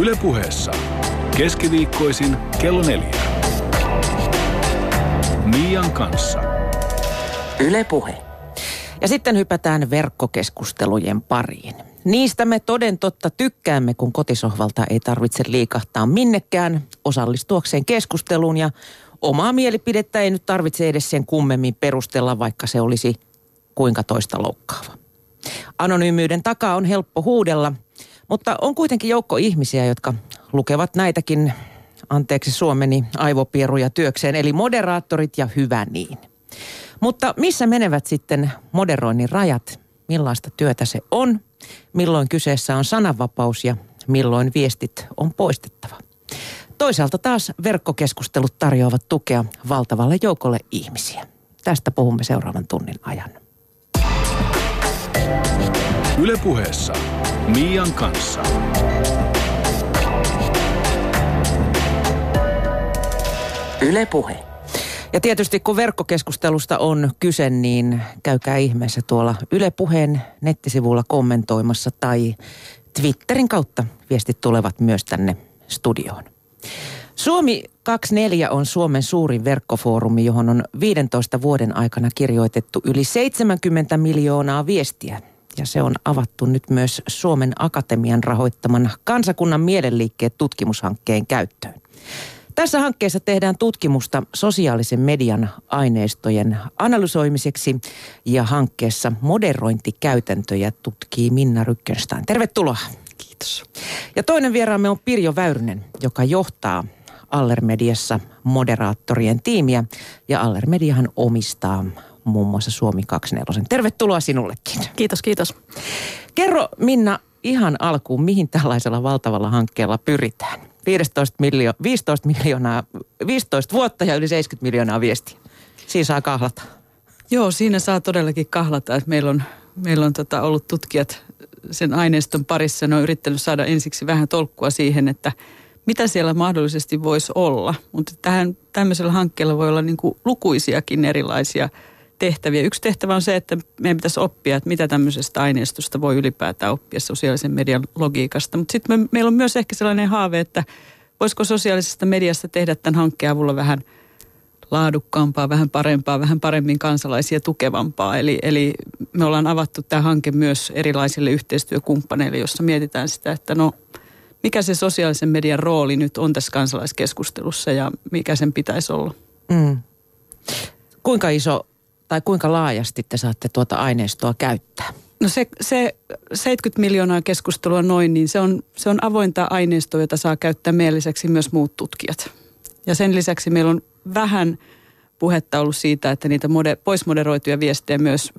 Ylepuheessa keskiviikkoisin kello neljä. Mian kanssa. Yle Puhe. Ja sitten hypätään verkkokeskustelujen pariin. Niistä me toden totta tykkäämme, kun kotisohvalta ei tarvitse liikahtaa minnekään osallistuakseen keskusteluun ja omaa mielipidettä ei nyt tarvitse edes sen kummemmin perustella, vaikka se olisi kuinka toista loukkaava. Anonyymyyden takaa on helppo huudella, mutta on kuitenkin joukko ihmisiä, jotka lukevat näitäkin, anteeksi suomeni, aivopieruja työkseen, eli moderaattorit ja hyvä niin. Mutta missä menevät sitten moderoinnin rajat? Millaista työtä se on? Milloin kyseessä on sananvapaus ja milloin viestit on poistettava? Toisaalta taas verkkokeskustelut tarjoavat tukea valtavalle joukolle ihmisiä. Tästä puhumme seuraavan tunnin ajan. Ylepuheessa Mian kanssa. Yle Puhe. Ja tietysti kun verkkokeskustelusta on kyse, niin käykää ihmeessä tuolla Yle Puheen nettisivulla kommentoimassa tai Twitterin kautta viestit tulevat myös tänne studioon. Suomi 24 on Suomen suurin verkkofoorumi, johon on 15 vuoden aikana kirjoitettu yli 70 miljoonaa viestiä. Ja se on avattu nyt myös Suomen Akatemian rahoittaman kansakunnan mielenliikkeet tutkimushankkeen käyttöön. Tässä hankkeessa tehdään tutkimusta sosiaalisen median aineistojen analysoimiseksi ja hankkeessa moderointikäytäntöjä tutkii Minna Rykkenstein. Tervetuloa. Kiitos. Ja toinen vieraamme on Pirjo Väyrynen, joka johtaa Allermediassa moderaattorien tiimiä. Ja Allermediahan omistaa muun muassa Suomi 24. Tervetuloa sinullekin. Kiitos, kiitos. Kerro Minna ihan alkuun, mihin tällaisella valtavalla hankkeella pyritään? 15, miljo- 15 miljoonaa, 15 vuotta ja yli 70 miljoonaa viestiä. Siinä saa kahlata. Joo, siinä saa todellakin kahlata. Että meillä on, meillä on tota ollut tutkijat sen aineiston parissa. Ne on yrittänyt saada ensiksi vähän tolkkua siihen, että mitä siellä mahdollisesti voisi olla. Mutta tähän, tämmöisellä hankkeella voi olla niin kuin lukuisiakin erilaisia tehtäviä. Yksi tehtävä on se, että meidän pitäisi oppia, että mitä tämmöisestä aineistosta voi ylipäätään oppia sosiaalisen median logiikasta. Mutta sitten me, meillä on myös ehkä sellainen haave, että voisiko sosiaalisesta mediasta tehdä tämän hankkeen avulla vähän laadukkaampaa, vähän parempaa, vähän paremmin kansalaisia tukevampaa. Eli, eli me ollaan avattu tämä hanke myös erilaisille yhteistyökumppaneille, jossa mietitään sitä, että no mikä se sosiaalisen median rooli nyt on tässä kansalaiskeskustelussa ja mikä sen pitäisi olla. Mm. Kuinka iso tai kuinka laajasti te saatte tuota aineistoa käyttää? No se, se 70 miljoonaa keskustelua noin, niin se on, se on avointa aineistoa, jota saa käyttää meidän lisäksi myös muut tutkijat. Ja sen lisäksi meillä on vähän puhetta ollut siitä, että niitä mode, poismoderoituja viestejä myös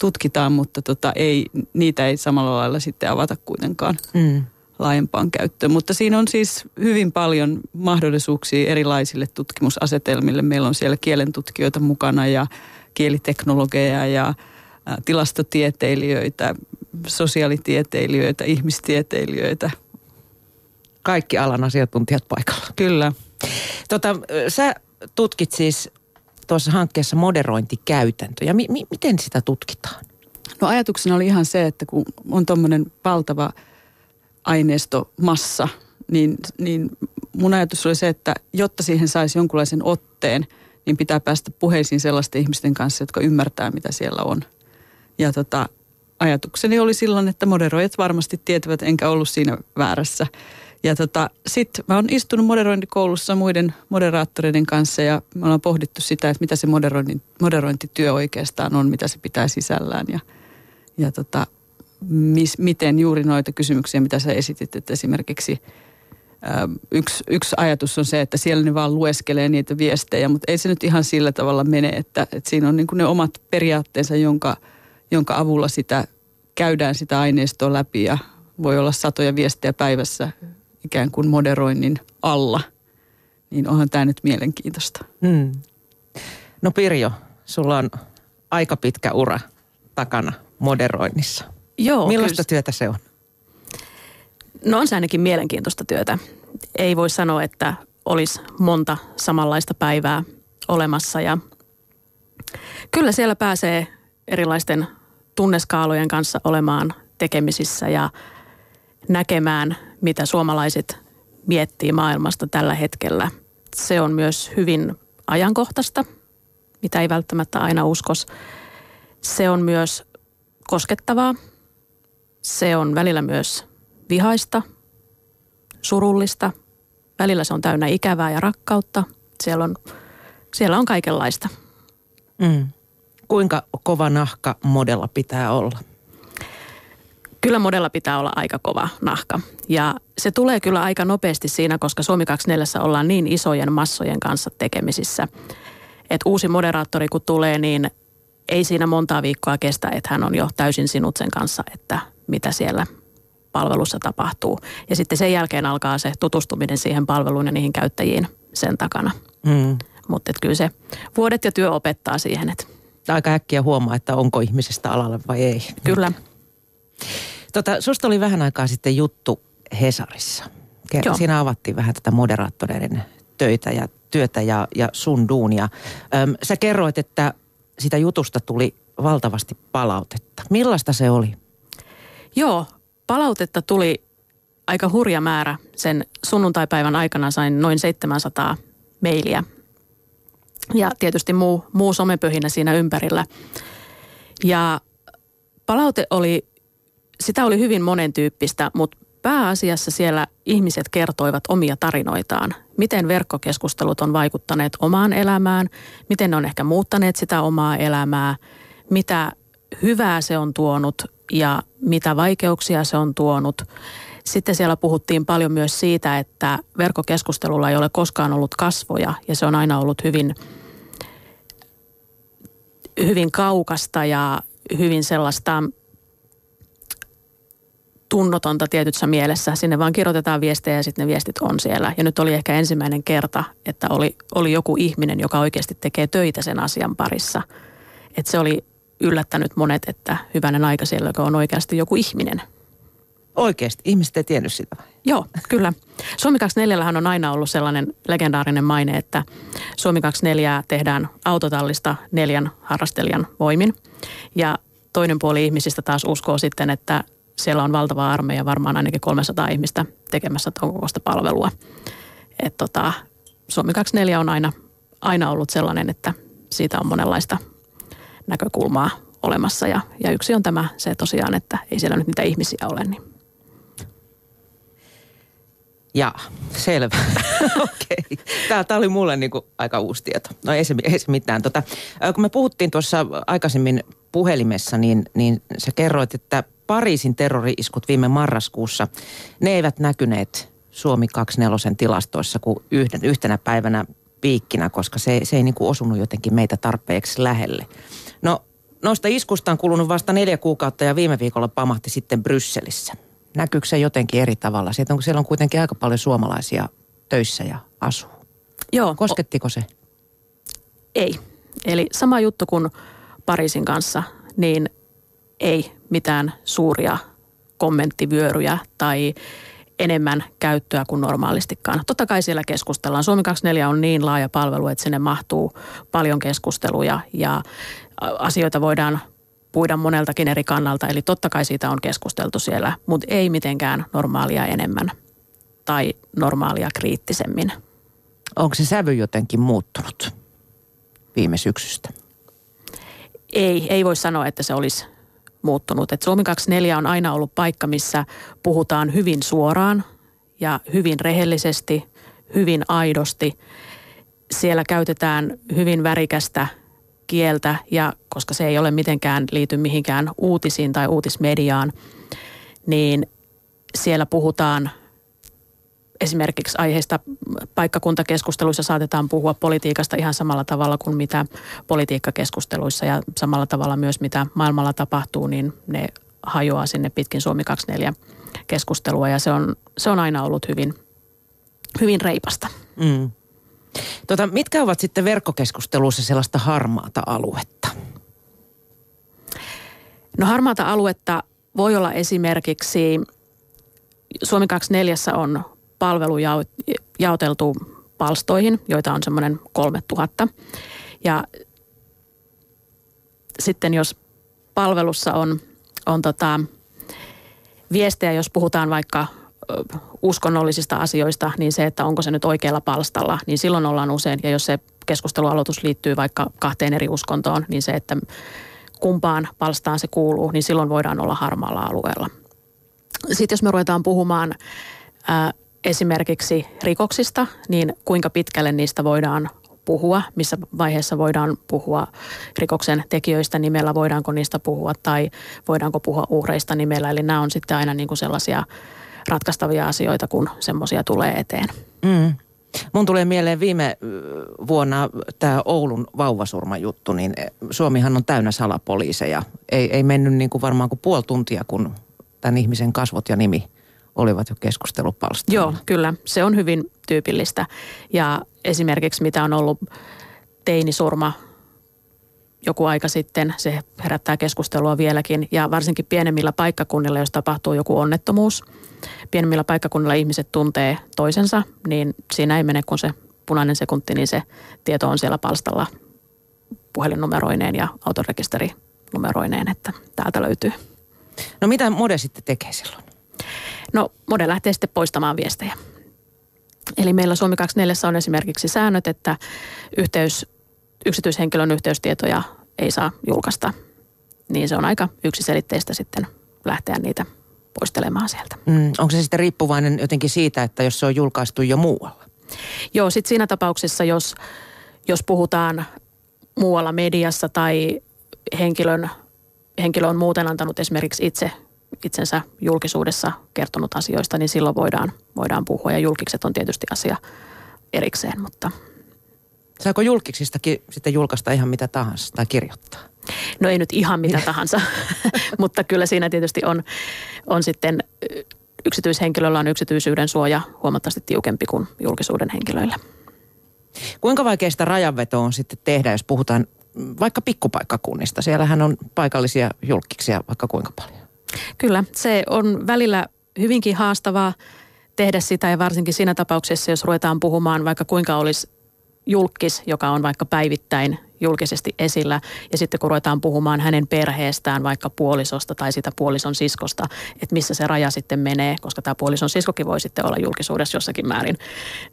tutkitaan, mutta tota, ei, niitä ei samalla lailla sitten avata kuitenkaan mm. laajempaan käyttöön. Mutta siinä on siis hyvin paljon mahdollisuuksia erilaisille tutkimusasetelmille. Meillä on siellä kielentutkijoita mukana ja kieliteknologeja ja tilastotieteilijöitä, sosiaalitieteilijöitä, ihmistieteilijöitä. Kaikki alan asiantuntijat paikalla. Kyllä. Tota, sä tutkit siis tuossa hankkeessa moderointikäytäntöjä. Mi- mi- miten sitä tutkitaan? No ajatuksena oli ihan se, että kun on tuommoinen valtava aineistomassa, niin, niin mun ajatus oli se, että jotta siihen saisi jonkunlaisen otteen – niin pitää päästä puheisiin sellaisten ihmisten kanssa, jotka ymmärtää, mitä siellä on. Ja tota, ajatukseni oli silloin, että moderoijat varmasti tietävät, enkä ollut siinä väärässä. Ja tota, sitten mä oon istunut moderointikoulussa muiden moderaattoreiden kanssa ja me ollaan pohdittu sitä, että mitä se moderointityö oikeastaan on, mitä se pitää sisällään. Ja, ja tota, mis, miten juuri noita kysymyksiä, mitä sä esitit, että esimerkiksi – yksi, yksi ajatus on se, että siellä ne vaan lueskelee niitä viestejä, mutta ei se nyt ihan sillä tavalla mene, että, että siinä on niin kuin ne omat periaatteensa, jonka, jonka avulla sitä käydään sitä aineistoa läpi ja voi olla satoja viestejä päivässä ikään kuin moderoinnin alla. Niin onhan tämä nyt mielenkiintoista. Hmm. No Pirjo, sulla on aika pitkä ura takana moderoinnissa. Joo. Millaista kyllä. työtä se on? No on se ainakin mielenkiintoista työtä. Ei voi sanoa, että olisi monta samanlaista päivää olemassa ja kyllä siellä pääsee erilaisten tunneskaalojen kanssa olemaan tekemisissä ja näkemään, mitä suomalaiset miettii maailmasta tällä hetkellä. Se on myös hyvin ajankohtaista, mitä ei välttämättä aina uskos. Se on myös koskettavaa. Se on välillä myös vihaista, surullista. Välillä se on täynnä ikävää ja rakkautta. Siellä on, siellä on kaikenlaista. Mm. Kuinka kova nahka modella pitää olla? Kyllä modella pitää olla aika kova nahka. Ja se tulee kyllä aika nopeasti siinä, koska Suomi 24 ollaan niin isojen massojen kanssa tekemisissä. Että uusi moderaattori kun tulee, niin ei siinä montaa viikkoa kestä, että hän on jo täysin sinut sen kanssa, että mitä siellä palvelussa tapahtuu. Ja sitten sen jälkeen alkaa se tutustuminen siihen palveluun ja niihin käyttäjiin sen takana. Mm. Mutta kyllä se vuodet ja työ opettaa siihen, että... Aika äkkiä huomaa, että onko ihmisestä alalle vai ei. Kyllä. Tota, susta oli vähän aikaa sitten juttu Hesarissa. Joo. Siinä avattiin vähän tätä moderaattoreiden töitä ja työtä ja, ja sun duunia. Öm, sä kerroit, että sitä jutusta tuli valtavasti palautetta. Millaista se oli? Joo, palautetta tuli aika hurja määrä. Sen sunnuntaipäivän aikana sain noin 700 mailia. Ja tietysti muu, muu somepöhinä siinä ympärillä. Ja palaute oli, sitä oli hyvin monentyyppistä, mutta pääasiassa siellä ihmiset kertoivat omia tarinoitaan. Miten verkkokeskustelut on vaikuttaneet omaan elämään, miten ne on ehkä muuttaneet sitä omaa elämää, mitä hyvää se on tuonut ja mitä vaikeuksia se on tuonut. Sitten siellä puhuttiin paljon myös siitä, että verkkokeskustelulla ei ole koskaan ollut kasvoja ja se on aina ollut hyvin, hyvin kaukasta ja hyvin sellaista tunnotonta tietyssä mielessä. Sinne vaan kirjoitetaan viestejä ja sitten ne viestit on siellä. Ja nyt oli ehkä ensimmäinen kerta, että oli, oli joku ihminen, joka oikeasti tekee töitä sen asian parissa. Että se oli yllättänyt monet, että hyvänen aika siellä, joka on oikeasti joku ihminen. Oikeasti? Ihmiset ei tiennyt sitä vai? Joo, kyllä. Suomi 24 on aina ollut sellainen legendaarinen maine, että Suomi 24 tehdään autotallista neljän harrastelijan voimin. Ja toinen puoli ihmisistä taas uskoo sitten, että siellä on valtava armeija, varmaan ainakin 300 ihmistä tekemässä tuon kokoista palvelua. Et tota, Suomi 24 on aina, aina ollut sellainen, että siitä on monenlaista näkökulmaa olemassa. Ja, ja yksi on tämä se tosiaan, että ei siellä nyt niitä ihmisiä ole. Niin. Ja, selvä. Okei. Okay. Tämä, oli mulle niin kuin aika uusi tieto. No ei se, ei se mitään. Tota, kun me puhuttiin tuossa aikaisemmin puhelimessa, niin, niin sä kerroit, että Pariisin terrori-iskut viime marraskuussa, ne eivät näkyneet Suomi 24 tilastoissa kuin yhden, yhtenä päivänä piikkinä, koska se, se ei niin kuin osunut jotenkin meitä tarpeeksi lähelle. No noista iskusta on kulunut vasta neljä kuukautta ja viime viikolla pamahti sitten Brysselissä. Näkyykö se jotenkin eri tavalla? Siitä on, siellä on kuitenkin aika paljon suomalaisia töissä ja asuu. Joo. Koskettiko se? Ei. Eli sama juttu kuin Pariisin kanssa, niin ei mitään suuria kommenttivyöryjä tai enemmän käyttöä kuin normaalistikaan. Totta kai siellä keskustellaan. Suomi 24 on niin laaja palvelu, että sinne mahtuu paljon keskusteluja ja asioita voidaan puida moneltakin eri kannalta. Eli totta kai siitä on keskusteltu siellä, mutta ei mitenkään normaalia enemmän tai normaalia kriittisemmin. Onko se sävy jotenkin muuttunut viime syksystä? Ei, ei voi sanoa, että se olisi muuttunut. Et Suomi 24 on aina ollut paikka, missä puhutaan hyvin suoraan ja hyvin rehellisesti, hyvin aidosti. Siellä käytetään hyvin värikästä kieltä ja koska se ei ole mitenkään liity mihinkään uutisiin tai uutismediaan, niin siellä puhutaan – esimerkiksi aiheista paikkakuntakeskusteluissa saatetaan puhua politiikasta ihan samalla tavalla kuin mitä politiikkakeskusteluissa ja samalla tavalla myös mitä maailmalla tapahtuu, niin ne hajoaa sinne pitkin Suomi 24 keskustelua ja se on, se on aina ollut hyvin, hyvin reipasta. Mm. Tota, mitkä ovat sitten verkkokeskusteluissa sellaista harmaata aluetta? No harmaata aluetta voi olla esimerkiksi, Suomi 24 on palvelu jaoteltu palstoihin, joita on semmoinen 3000. Ja sitten jos palvelussa on, on tota, viestejä, jos puhutaan vaikka uskonnollisista asioista, niin se, että onko se nyt oikealla palstalla, niin silloin ollaan usein, ja jos se keskustelualoitus liittyy vaikka kahteen eri uskontoon, niin se, että kumpaan palstaan se kuuluu, niin silloin voidaan olla harmaalla alueella. Sitten jos me ruvetaan puhumaan ää, esimerkiksi rikoksista, niin kuinka pitkälle niistä voidaan puhua, missä vaiheessa voidaan puhua rikoksen tekijöistä nimellä, voidaanko niistä puhua tai voidaanko puhua uhreista nimellä. Eli nämä on sitten aina niin kuin sellaisia ratkaistavia asioita, kun semmoisia tulee eteen. Mm. Mun tulee mieleen viime vuonna tämä Oulun vauvasurmajuttu, niin Suomihan on täynnä salapoliiseja. Ei, ei mennyt niin kuin varmaan kuin puoli tuntia, kun tämän ihmisen kasvot ja nimi olivat jo keskustelupalstalla. Joo, kyllä. Se on hyvin tyypillistä. Ja esimerkiksi mitä on ollut teinisurma joku aika sitten, se herättää keskustelua vieläkin. Ja varsinkin pienemmillä paikkakunnilla, jos tapahtuu joku onnettomuus, pienemmillä paikkakunnilla ihmiset tuntee toisensa, niin siinä ei mene kuin se punainen sekunti, niin se tieto on siellä palstalla puhelinnumeroineen ja autorekisterinumeroineen, että täältä löytyy. No mitä Mode sitten tekee silloin? No Mode lähtee sitten poistamaan viestejä. Eli meillä Suomi 24 on esimerkiksi säännöt, että yhteys, yksityishenkilön yhteystietoja ei saa julkaista. Niin se on aika yksiselitteistä sitten lähteä niitä poistelemaan sieltä. Mm, onko se sitten riippuvainen jotenkin siitä, että jos se on julkaistu jo muualla? Joo, sitten siinä tapauksessa, jos, jos puhutaan muualla mediassa tai henkilön, henkilö on muuten antanut esimerkiksi itse itsensä julkisuudessa kertonut asioista, niin silloin voidaan, voidaan puhua. Ja julkikset on tietysti asia erikseen, mutta... Saako julkiksistakin sitten julkaista ihan mitä tahansa tai kirjoittaa? No ei nyt ihan mitä tahansa, mutta kyllä siinä tietysti on, on sitten yksityishenkilöllä on yksityisyyden suoja huomattavasti tiukempi kuin julkisuuden henkilöillä. Kuinka vaikea sitä rajanvetoa on sitten tehdä, jos puhutaan vaikka pikkupaikkakunnista? Siellähän on paikallisia julkiksia vaikka kuinka paljon. Kyllä, se on välillä hyvinkin haastavaa tehdä sitä ja varsinkin siinä tapauksessa, jos ruvetaan puhumaan vaikka kuinka olisi julkis, joka on vaikka päivittäin julkisesti esillä. Ja sitten kun ruvetaan puhumaan hänen perheestään, vaikka puolisosta tai sitä puolison siskosta, että missä se raja sitten menee, koska tämä puolison siskokin voi sitten olla julkisuudessa jossakin määrin.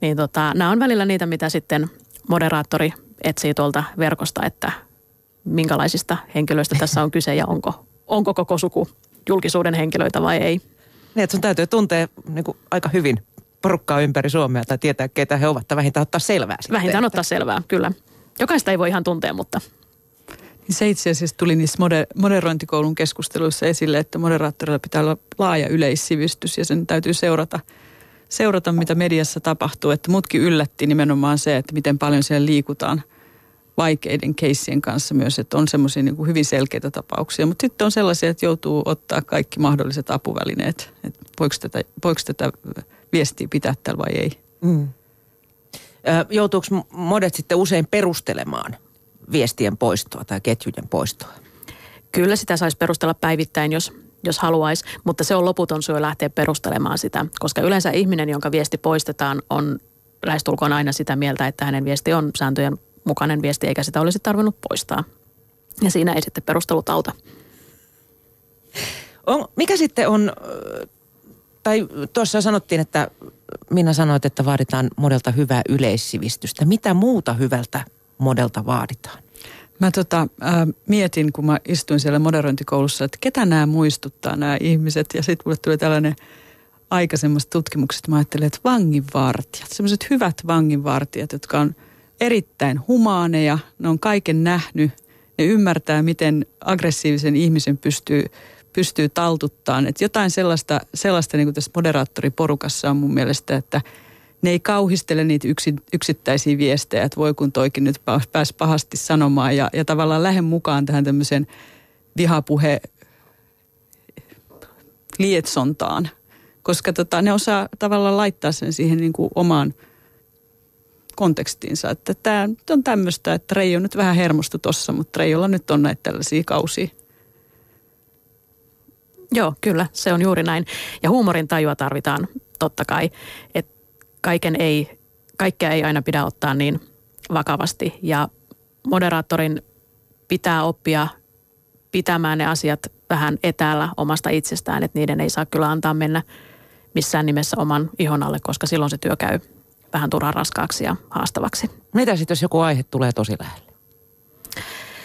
Niin tota, nämä on välillä niitä, mitä sitten moderaattori etsii tuolta verkosta, että minkälaisista henkilöistä tässä on kyse ja onko, onko koko suku julkisuuden henkilöitä vai ei. Niin, että sun täytyy tuntea niin kuin aika hyvin porukkaa ympäri Suomea tai tietää, keitä he ovat, tai vähintään ottaa selvää. Sitten, vähintään ottaa selvää, kyllä. Jokaista ei voi ihan tuntea, mutta... Niin se itse asiassa tuli niissä moder- moderointikoulun keskusteluissa esille, että moderaattorilla pitää olla laaja yleissivistys ja sen täytyy seurata, seurata mitä mediassa tapahtuu. Että mutkin yllätti nimenomaan se, että miten paljon siellä liikutaan vaikeiden keissien kanssa myös, että on semmoisia niin hyvin selkeitä tapauksia. Mutta sitten on sellaisia, että joutuu ottaa kaikki mahdolliset apuvälineet. Että voiko tätä, voiko tätä viestiä pitää tällä vai ei. Mm. Joutuuko modet sitten usein perustelemaan viestien poistoa tai ketjujen poistoa? Kyllä sitä saisi perustella päivittäin, jos, jos haluaisi, mutta se on loputon syy lähteä perustelemaan sitä, koska yleensä ihminen, jonka viesti poistetaan, on lähestulkoon aina sitä mieltä, että hänen viesti on sääntöjen mukainen viesti, eikä sitä olisi tarvinnut poistaa. Ja siinä ei sitten perustelut auta. On, mikä sitten on, tai tuossa sanottiin, että minä sanoit, että vaaditaan modelta hyvää yleissivistystä. Mitä muuta hyvältä modelta vaaditaan? Mä tota, äh, mietin, kun mä istuin siellä moderointikoulussa, että ketä nämä muistuttaa nämä ihmiset. Ja sitten mulle tuli tällainen aikaisemmasta tutkimuksesta. Mä ajattelin, että vanginvartijat, semmoiset hyvät vanginvartijat, jotka on erittäin humaaneja, ne on kaiken nähnyt. Ne ymmärtää, miten aggressiivisen ihmisen pystyy pystyy taltuttaan. Että jotain sellaista, sellaista niin kuin tässä moderaattoriporukassa on mun mielestä, että ne ei kauhistele niitä yksi, yksittäisiä viestejä, että voi kun toikin nyt pääsi pahasti sanomaan ja, ja tavallaan lähden mukaan tähän tämmöisen vihapuhe lietsontaan, koska tota, ne osaa tavallaan laittaa sen siihen niin kuin omaan kontekstiinsa. Että tämä on tämmöistä, että Reijo nyt vähän hermostu tossa, mutta Reijolla nyt on näitä tällaisia kausia. Joo, kyllä, se on juuri näin. Ja huumorin tajua tarvitaan totta kai, että kaiken ei, kaikkea ei aina pidä ottaa niin vakavasti. Ja moderaattorin pitää oppia pitämään ne asiat vähän etäällä omasta itsestään, että niiden ei saa kyllä antaa mennä, missään nimessä oman ihon alle, koska silloin se työ käy vähän turhan raskaaksi ja haastavaksi. Mitä sitten, jos joku aihe tulee tosi lähelle?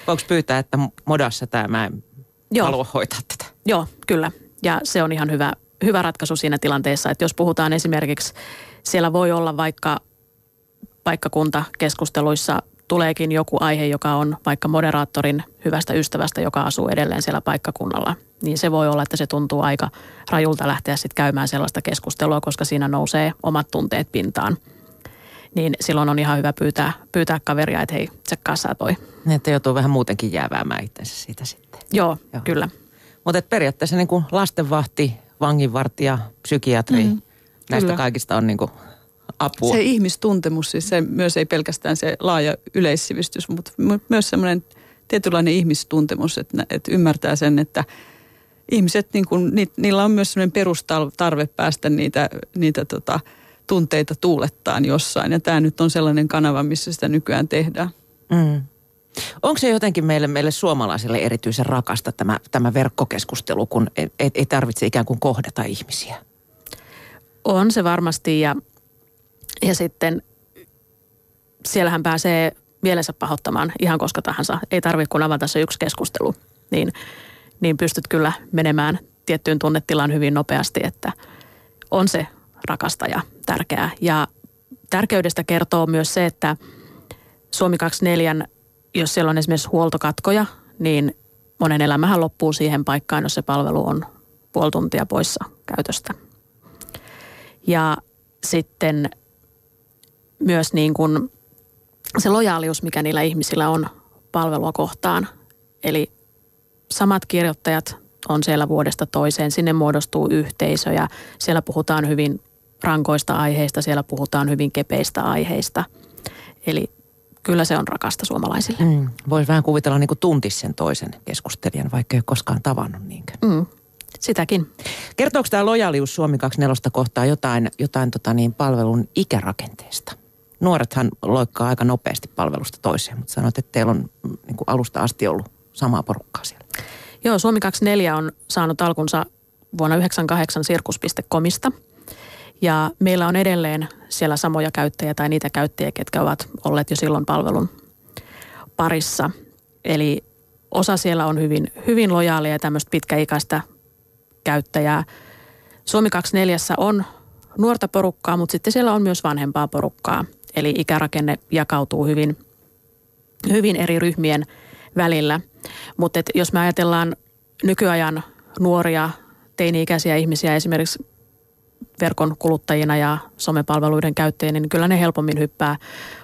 Voiko pyytää, että modassa tämä mä en Joo. halua hoitaa tätä? Joo, kyllä. Ja se on ihan hyvä, hyvä ratkaisu siinä tilanteessa, että jos puhutaan esimerkiksi, siellä voi olla vaikka paikkakuntakeskusteluissa tuleekin joku aihe, joka on vaikka moderaattorin hyvästä ystävästä, joka asuu edelleen siellä paikkakunnalla. Niin se voi olla, että se tuntuu aika rajulta lähteä sitten käymään sellaista keskustelua, koska siinä nousee omat tunteet pintaan. Niin silloin on ihan hyvä pyytää, pyytää kaveria, että hei, tsekkaa sä toi. Niin, että joutuu vähän muutenkin jääväämään itsensä siitä sitten. Joo, Joo. Joo. kyllä. Mutta periaatteessa niin kuin lastenvahti, vanginvartija, psykiatri, mm, näistä kyllä. kaikista on niin kuin apua. Se ihmistuntemus, siis se myös ei pelkästään se laaja yleissivistys, mutta my- myös semmoinen tietynlainen ihmistuntemus, että, että ymmärtää sen, että ihmiset, niin kuin, ni, niillä on myös semmoinen perustarve päästä niitä, niitä tota, tunteita tuulettaan jossain. Ja tämä nyt on sellainen kanava, missä sitä nykyään tehdään. Mm. Onko se jotenkin meille, meille suomalaisille erityisen rakasta tämä, tämä verkkokeskustelu, kun ei, ei- tarvitse ikään kuin kohdata ihmisiä? On se varmasti ja, ja sitten siellähän pääsee mielensä pahoittamaan ihan koska tahansa. Ei tarvitse kun avata se yksi keskustelu, niin, niin pystyt kyllä menemään tiettyyn tunnetilaan hyvin nopeasti, että on se rakasta ja tärkeää. Ja tärkeydestä kertoo myös se, että Suomi 24, jos siellä on esimerkiksi huoltokatkoja, niin monen elämähän loppuu siihen paikkaan, jos se palvelu on puoli tuntia poissa käytöstä. Ja sitten myös niin kuin se lojaalius, mikä niillä ihmisillä on palvelua kohtaan. Eli samat kirjoittajat on siellä vuodesta toiseen, sinne muodostuu yhteisö ja siellä puhutaan hyvin rankoista aiheista, siellä puhutaan hyvin kepeistä aiheista. Eli kyllä se on rakasta suomalaisille. Mm. Voisi vähän kuvitella niin kuin tuntis sen toisen keskustelijan, vaikka ei ole koskaan tavannut niinkään. Mm, sitäkin. Kertooko tämä lojalius Suomi 24 kohtaa jotain, jotain tota niin, palvelun ikärakenteesta? Nuorethan loikkaa aika nopeasti palvelusta toiseen, mutta sanoit, että teillä on mm, niin kuin alusta asti ollut samaa porukkaa siellä. Joo, Suomi 24 on saanut alkunsa vuonna 1998 sirkus.comista. Ja meillä on edelleen siellä samoja käyttäjiä tai niitä käyttäjiä, ketkä ovat olleet jo silloin palvelun parissa. Eli osa siellä on hyvin, hyvin lojaalia ja tämmöistä pitkäikäistä käyttäjää. Suomi 24 on nuorta porukkaa, mutta sitten siellä on myös vanhempaa porukkaa. Eli ikärakenne jakautuu hyvin, hyvin eri ryhmien välillä. Mutta jos me ajatellaan nykyajan nuoria teini-ikäisiä ihmisiä esimerkiksi verkon kuluttajina ja somepalveluiden käyttäjinä, niin kyllä ne helpommin hyppää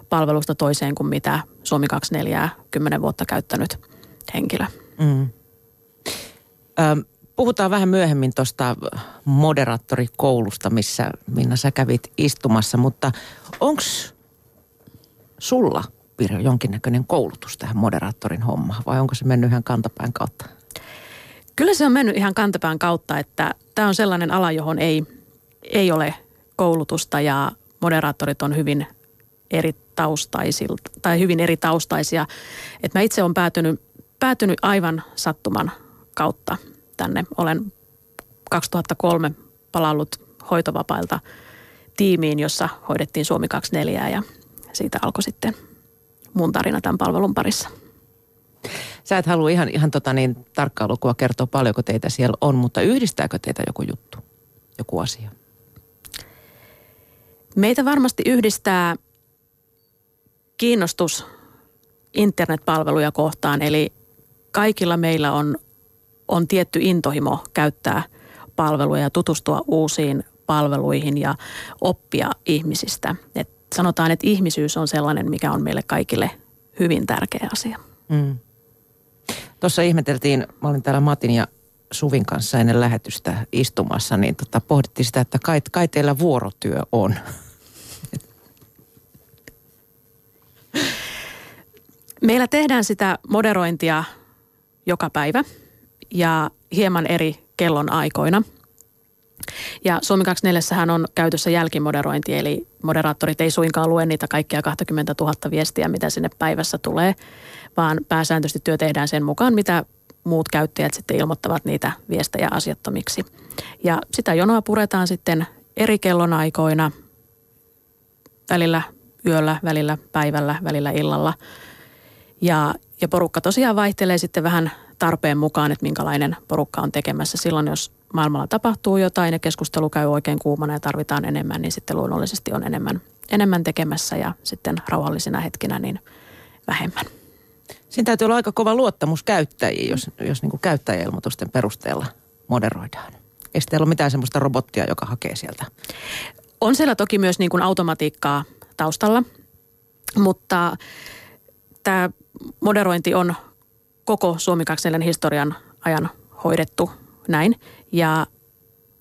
palvelusta toiseen kuin mitä Suomi 24 10 vuotta käyttänyt henkilö. Mm. Ö, puhutaan vähän myöhemmin tuosta moderaattorikoulusta, missä Minna sä kävit istumassa, mutta onko sulla, Pirjo, jonkinnäköinen koulutus tähän moderaattorin hommaan vai onko se mennyt ihan kantapään kautta? Kyllä se on mennyt ihan kantapään kautta, että tämä on sellainen ala, johon ei, ei ole koulutusta ja moderaattorit on hyvin eri taustaisilta tai hyvin eri taustaisia. Et mä itse olen päätynyt, päätynyt aivan sattuman kautta tänne. Olen 2003 palannut hoitovapailta tiimiin, jossa hoidettiin Suomi 24 ja siitä alkoi sitten mun tarina tämän palvelun parissa. Sä et halua ihan, ihan tota niin, tarkkaa lukua kertoa paljonko teitä siellä on, mutta yhdistääkö teitä joku juttu, joku asia? Meitä varmasti yhdistää kiinnostus internetpalveluja kohtaan, eli kaikilla meillä on, on tietty intohimo käyttää palveluja ja tutustua uusiin palveluihin ja oppia ihmisistä. Et sanotaan, että ihmisyys on sellainen, mikä on meille kaikille hyvin tärkeä asia. Mm. Tuossa ihmeteltiin, mä olin täällä Matin ja Suvin kanssa ennen lähetystä istumassa, niin tota, pohdittiin sitä, että kai, kai teillä vuorotyö on. Meillä tehdään sitä moderointia joka päivä ja hieman eri kellon aikoina. Ja Suomi 24 on käytössä jälkimoderointi, eli moderaattorit ei suinkaan lue niitä kaikkia 20 000 viestiä, mitä sinne päivässä tulee, vaan pääsääntöisesti työ tehdään sen mukaan, mitä muut käyttäjät sitten ilmoittavat niitä viestejä asiattomiksi. Ja sitä jonoa puretaan sitten eri kellonaikoina, välillä yöllä, välillä päivällä, välillä illalla. Ja, ja porukka tosiaan vaihtelee sitten vähän tarpeen mukaan, että minkälainen porukka on tekemässä. Silloin, jos maailmalla tapahtuu jotain ja keskustelu käy oikein kuumana ja tarvitaan enemmän, niin sitten luonnollisesti on enemmän, enemmän tekemässä ja sitten rauhallisina hetkinä niin vähemmän. Siinä täytyy olla aika kova luottamus käyttäjiin, jos, jos niin käyttäjäilmoitusten perusteella moderoidaan. Eikö teillä ole mitään sellaista robottia, joka hakee sieltä? On siellä toki myös niin kuin automatiikkaa taustalla, mutta tämä moderointi on koko Suomi 24 historian ajan hoidettu näin. Ja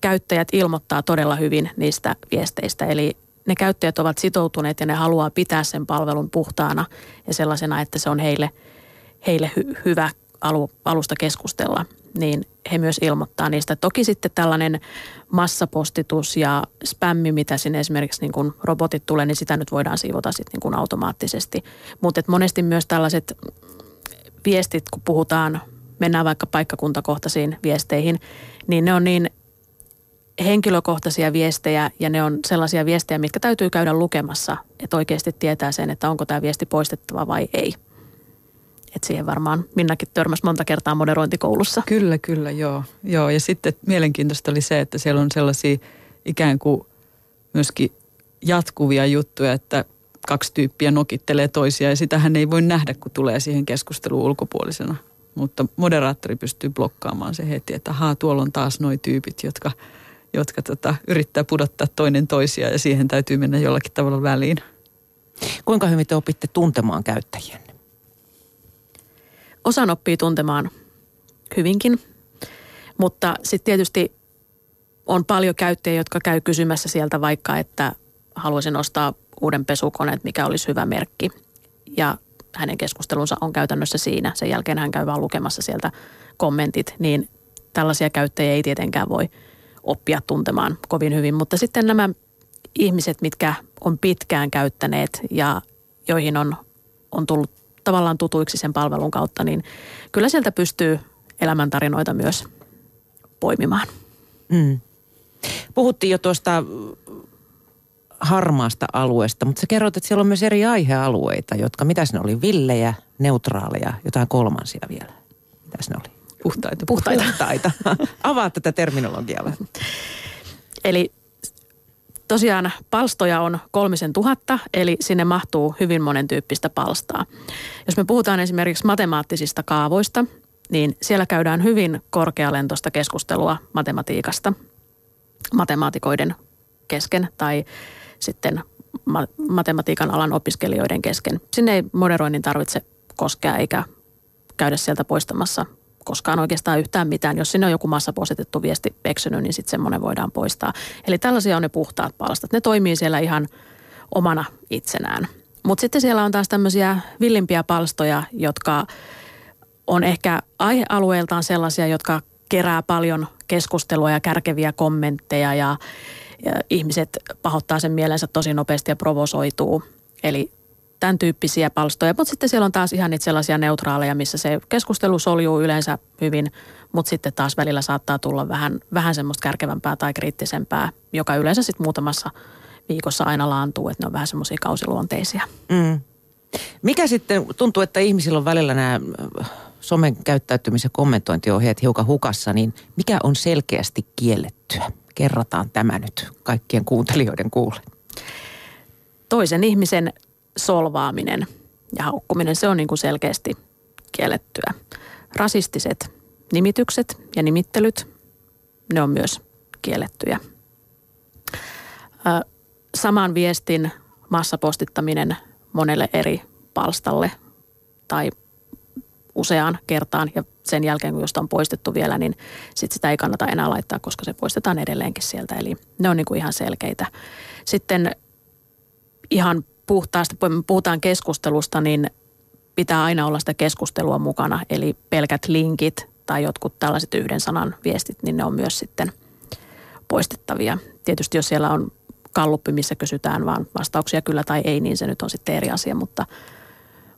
käyttäjät ilmoittaa todella hyvin niistä viesteistä. Eli ne käyttäjät ovat sitoutuneet ja ne haluaa pitää sen palvelun puhtaana ja sellaisena, että se on heille, heille hy, hyvä alu, alusta keskustella, niin he myös ilmoittaa niistä. Toki sitten tällainen massapostitus ja spämmi, mitä sinne esimerkiksi niin kun robotit tulee, niin sitä nyt voidaan siivota sitten niin automaattisesti. Mutta monesti myös tällaiset viestit, kun puhutaan, mennään vaikka paikkakuntakohtaisiin viesteihin, niin ne on niin henkilökohtaisia viestejä ja ne on sellaisia viestejä, mitkä täytyy käydä lukemassa, että oikeasti tietää sen, että onko tämä viesti poistettava vai ei. Et siihen varmaan Minnakin törmäsi monta kertaa moderointikoulussa. Kyllä, kyllä, joo. joo. Ja sitten mielenkiintoista oli se, että siellä on sellaisia ikään kuin myöskin jatkuvia juttuja, että kaksi tyyppiä nokittelee toisia ja sitähän ei voi nähdä, kun tulee siihen keskusteluun ulkopuolisena. Mutta moderaattori pystyy blokkaamaan se heti, että haa, tuolla on taas noi tyypit, jotka, jotka tota, yrittää pudottaa toinen toisia ja siihen täytyy mennä jollakin tavalla väliin. Kuinka hyvin te opitte tuntemaan käyttäjien? Osan oppii tuntemaan hyvinkin, mutta sitten tietysti on paljon käyttäjiä, jotka käy kysymässä sieltä vaikka, että haluaisin ostaa uuden pesukoneen, mikä olisi hyvä merkki. Ja hänen keskustelunsa on käytännössä siinä. Sen jälkeen hän käy vaan lukemassa sieltä kommentit, niin tällaisia käyttäjiä ei tietenkään voi oppia tuntemaan kovin hyvin. Mutta sitten nämä ihmiset, mitkä on pitkään käyttäneet ja joihin on, on tullut tavallaan tutuiksi sen palvelun kautta, niin kyllä sieltä pystyy elämäntarinoita myös poimimaan. Mm. Puhuttiin jo tuosta harmaasta alueesta, mutta sä kerroit, että siellä on myös eri aihealueita, jotka, mitä ne oli, villejä, neutraaleja, jotain kolmansia vielä. Mitä ne oli? Puhtaita. Puhtaita. Puhtaita. Avaa tätä terminologiaa vähän. Eli tosiaan palstoja on kolmisen tuhatta, eli sinne mahtuu hyvin monen tyyppistä palstaa. Jos me puhutaan esimerkiksi matemaattisista kaavoista, niin siellä käydään hyvin korkealentoista keskustelua matematiikasta matemaatikoiden kesken tai sitten matematiikan alan opiskelijoiden kesken. Sinne ei moderoinnin tarvitse koskea eikä käydä sieltä poistamassa koskaan oikeastaan yhtään mitään. Jos sinne on joku massapositettu viesti eksynyt, niin sitten semmoinen voidaan poistaa. Eli tällaisia on ne puhtaat palstat. Ne toimii siellä ihan omana itsenään. Mutta sitten siellä on taas tämmöisiä villimpiä palstoja, jotka on ehkä aihealueeltaan sellaisia, jotka kerää paljon keskustelua ja kärkeviä kommentteja ja ja ihmiset pahoittaa sen mielensä tosi nopeasti ja provosoituu. Eli tämän tyyppisiä palstoja. Mutta sitten siellä on taas ihan niitä sellaisia neutraaleja, missä se keskustelu soljuu yleensä hyvin, mutta sitten taas välillä saattaa tulla vähän, vähän semmoista kärkevämpää tai kriittisempää, joka yleensä sitten muutamassa viikossa aina laantuu, että ne on vähän semmoisia kausiluonteisia. Mm. Mikä sitten, tuntuu, että ihmisillä on välillä nämä äh, somen käyttäytymis- ja kommentointiohjeet hiukan hukassa, niin mikä on selkeästi kiellettyä? kerrataan tämä nyt kaikkien kuuntelijoiden kuulle? Toisen ihmisen solvaaminen ja haukkuminen, se on niin kuin selkeästi kiellettyä. Rasistiset nimitykset ja nimittelyt, ne on myös kiellettyjä. Saman viestin massapostittaminen monelle eri palstalle tai useaan kertaan ja sen jälkeen, kun josta on poistettu vielä, niin sit sitä ei kannata enää laittaa, koska se poistetaan edelleenkin sieltä. Eli ne on niin kuin ihan selkeitä. Sitten ihan me puhutaan keskustelusta, niin pitää aina olla sitä keskustelua mukana. Eli pelkät linkit tai jotkut tällaiset yhden sanan viestit, niin ne on myös sitten poistettavia. Tietysti jos siellä on kalluppi, missä kysytään vaan vastauksia kyllä tai ei, niin se nyt on sitten eri asia, mutta,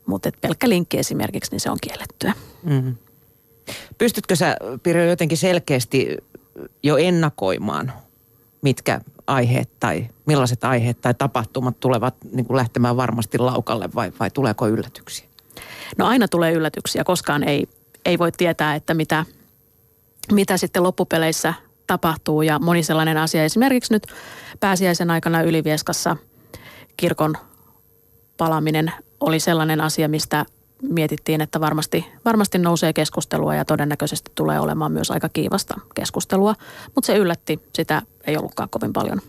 mutta et pelkkä linkki esimerkiksi, niin se on kiellettyä. Mm. Pystytkö sä, Pirjo, jotenkin selkeästi jo ennakoimaan, mitkä aiheet tai millaiset aiheet tai tapahtumat tulevat niin kuin lähtemään varmasti laukalle vai, vai tuleeko yllätyksiä? No aina tulee yllätyksiä, koskaan ei, ei voi tietää, että mitä, mitä sitten loppupeleissä tapahtuu. Ja moni sellainen asia, esimerkiksi nyt pääsiäisen aikana Ylivieskassa kirkon palaminen oli sellainen asia, mistä mietittiin, että varmasti, varmasti nousee keskustelua ja todennäköisesti tulee olemaan myös aika kiivasta keskustelua. Mutta se yllätti, sitä ei ollutkaan kovin paljon.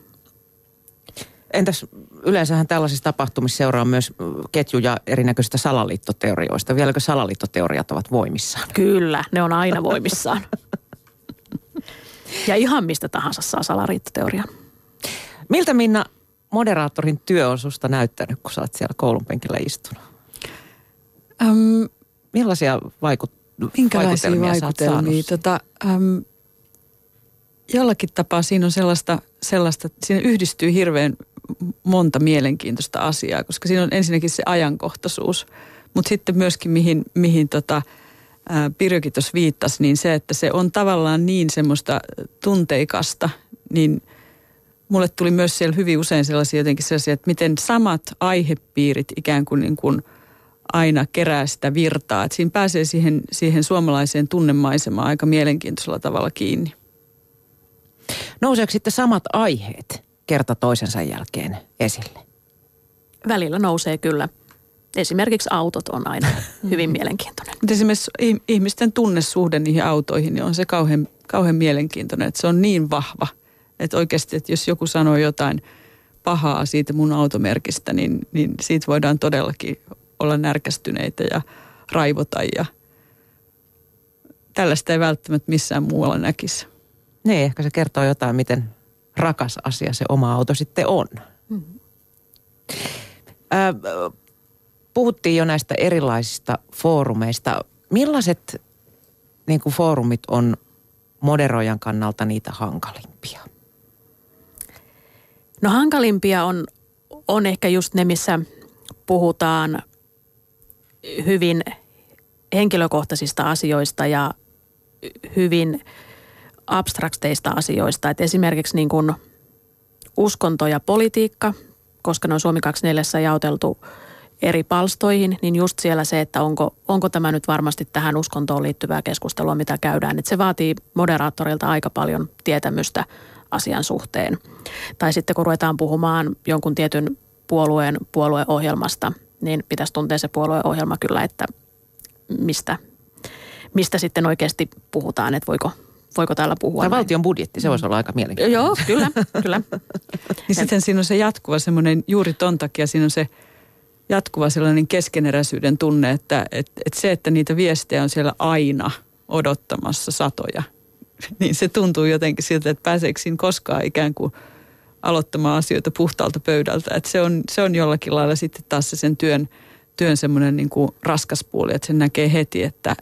Entäs yleensähän tällaisissa tapahtumissa seuraa myös ketjuja erinäköisistä salaliittoteorioista. Vieläkö salaliittoteoriat ovat voimissaan? Kyllä, ne on aina voimissaan. ja ihan mistä tahansa saa salaliittoteorian. Miltä Minna moderaattorin työ on susta näyttänyt, kun sä oot siellä koulun penkillä istunut? Äm, Millaisia vaikut, minkälaisia vaikutelmia, vaikutelmia? Tota, äm, jollakin tapaa siinä on sellaista, sellaista, siinä yhdistyy hirveän monta mielenkiintoista asiaa, koska siinä on ensinnäkin se ajankohtaisuus, mutta sitten myöskin mihin, mihin tota, Pirjokin tuossa viittasi, niin se, että se on tavallaan niin semmoista tunteikasta, niin mulle tuli myös siellä hyvin usein sellaisia jotenkin sellaisia, että miten samat aihepiirit ikään kuin, niin kuin aina kerää sitä virtaa. Että siinä pääsee siihen, siihen suomalaiseen tunnemaisemaan aika mielenkiintoisella tavalla kiinni. Nouseeko sitten samat aiheet kerta toisensa jälkeen esille? Välillä nousee kyllä. Esimerkiksi autot on aina hyvin mielenkiintoinen. Mutta esimerkiksi ih- ihmisten tunnesuhde niihin autoihin niin on se kauhean, kauhean mielenkiintoinen, että se on niin vahva. Että oikeasti, että jos joku sanoo jotain pahaa siitä mun automerkistä, niin, niin siitä voidaan todellakin olla närkästyneitä ja raivota ja tällaista ei välttämättä missään muualla näkisi. Niin, ehkä se kertoo jotain, miten rakas asia se oma auto sitten on. Ää, puhuttiin jo näistä erilaisista foorumeista. Millaiset niin kuin foorumit on moderoijan kannalta niitä hankalimpia? No hankalimpia on, on ehkä just ne, missä puhutaan hyvin henkilökohtaisista asioista ja hyvin abstrakteista asioista. Et esimerkiksi niin kuin uskonto ja politiikka, koska ne on Suomi 24 jaoteltu eri palstoihin, niin just siellä se, että onko, onko tämä nyt varmasti tähän uskontoon liittyvää keskustelua, mitä käydään. Et se vaatii moderaattorilta aika paljon tietämystä asian suhteen. Tai sitten kun ruvetaan puhumaan jonkun tietyn puolueen puolueohjelmasta, niin pitäisi tuntea se puolueohjelma kyllä, että mistä, mistä sitten oikeasti puhutaan, että voiko, voiko täällä puhua. Tai näin. valtion budjetti, se voisi olla aika mielenkiintoinen. Joo, kyllä, kyllä. Niin sitten siinä on se jatkuva semmoinen, juuri ton takia siinä on se jatkuva sellainen keskeneräisyyden tunne, että et, et se, että niitä viestejä on siellä aina odottamassa satoja, niin se tuntuu jotenkin siltä, että pääseekö siinä koskaan ikään kuin aloittamaan asioita puhtaalta pöydältä. Että se, on, se on jollakin lailla sitten taas se sen työn, työn semmoinen niin kuin raskas puoli, että sen näkee heti, että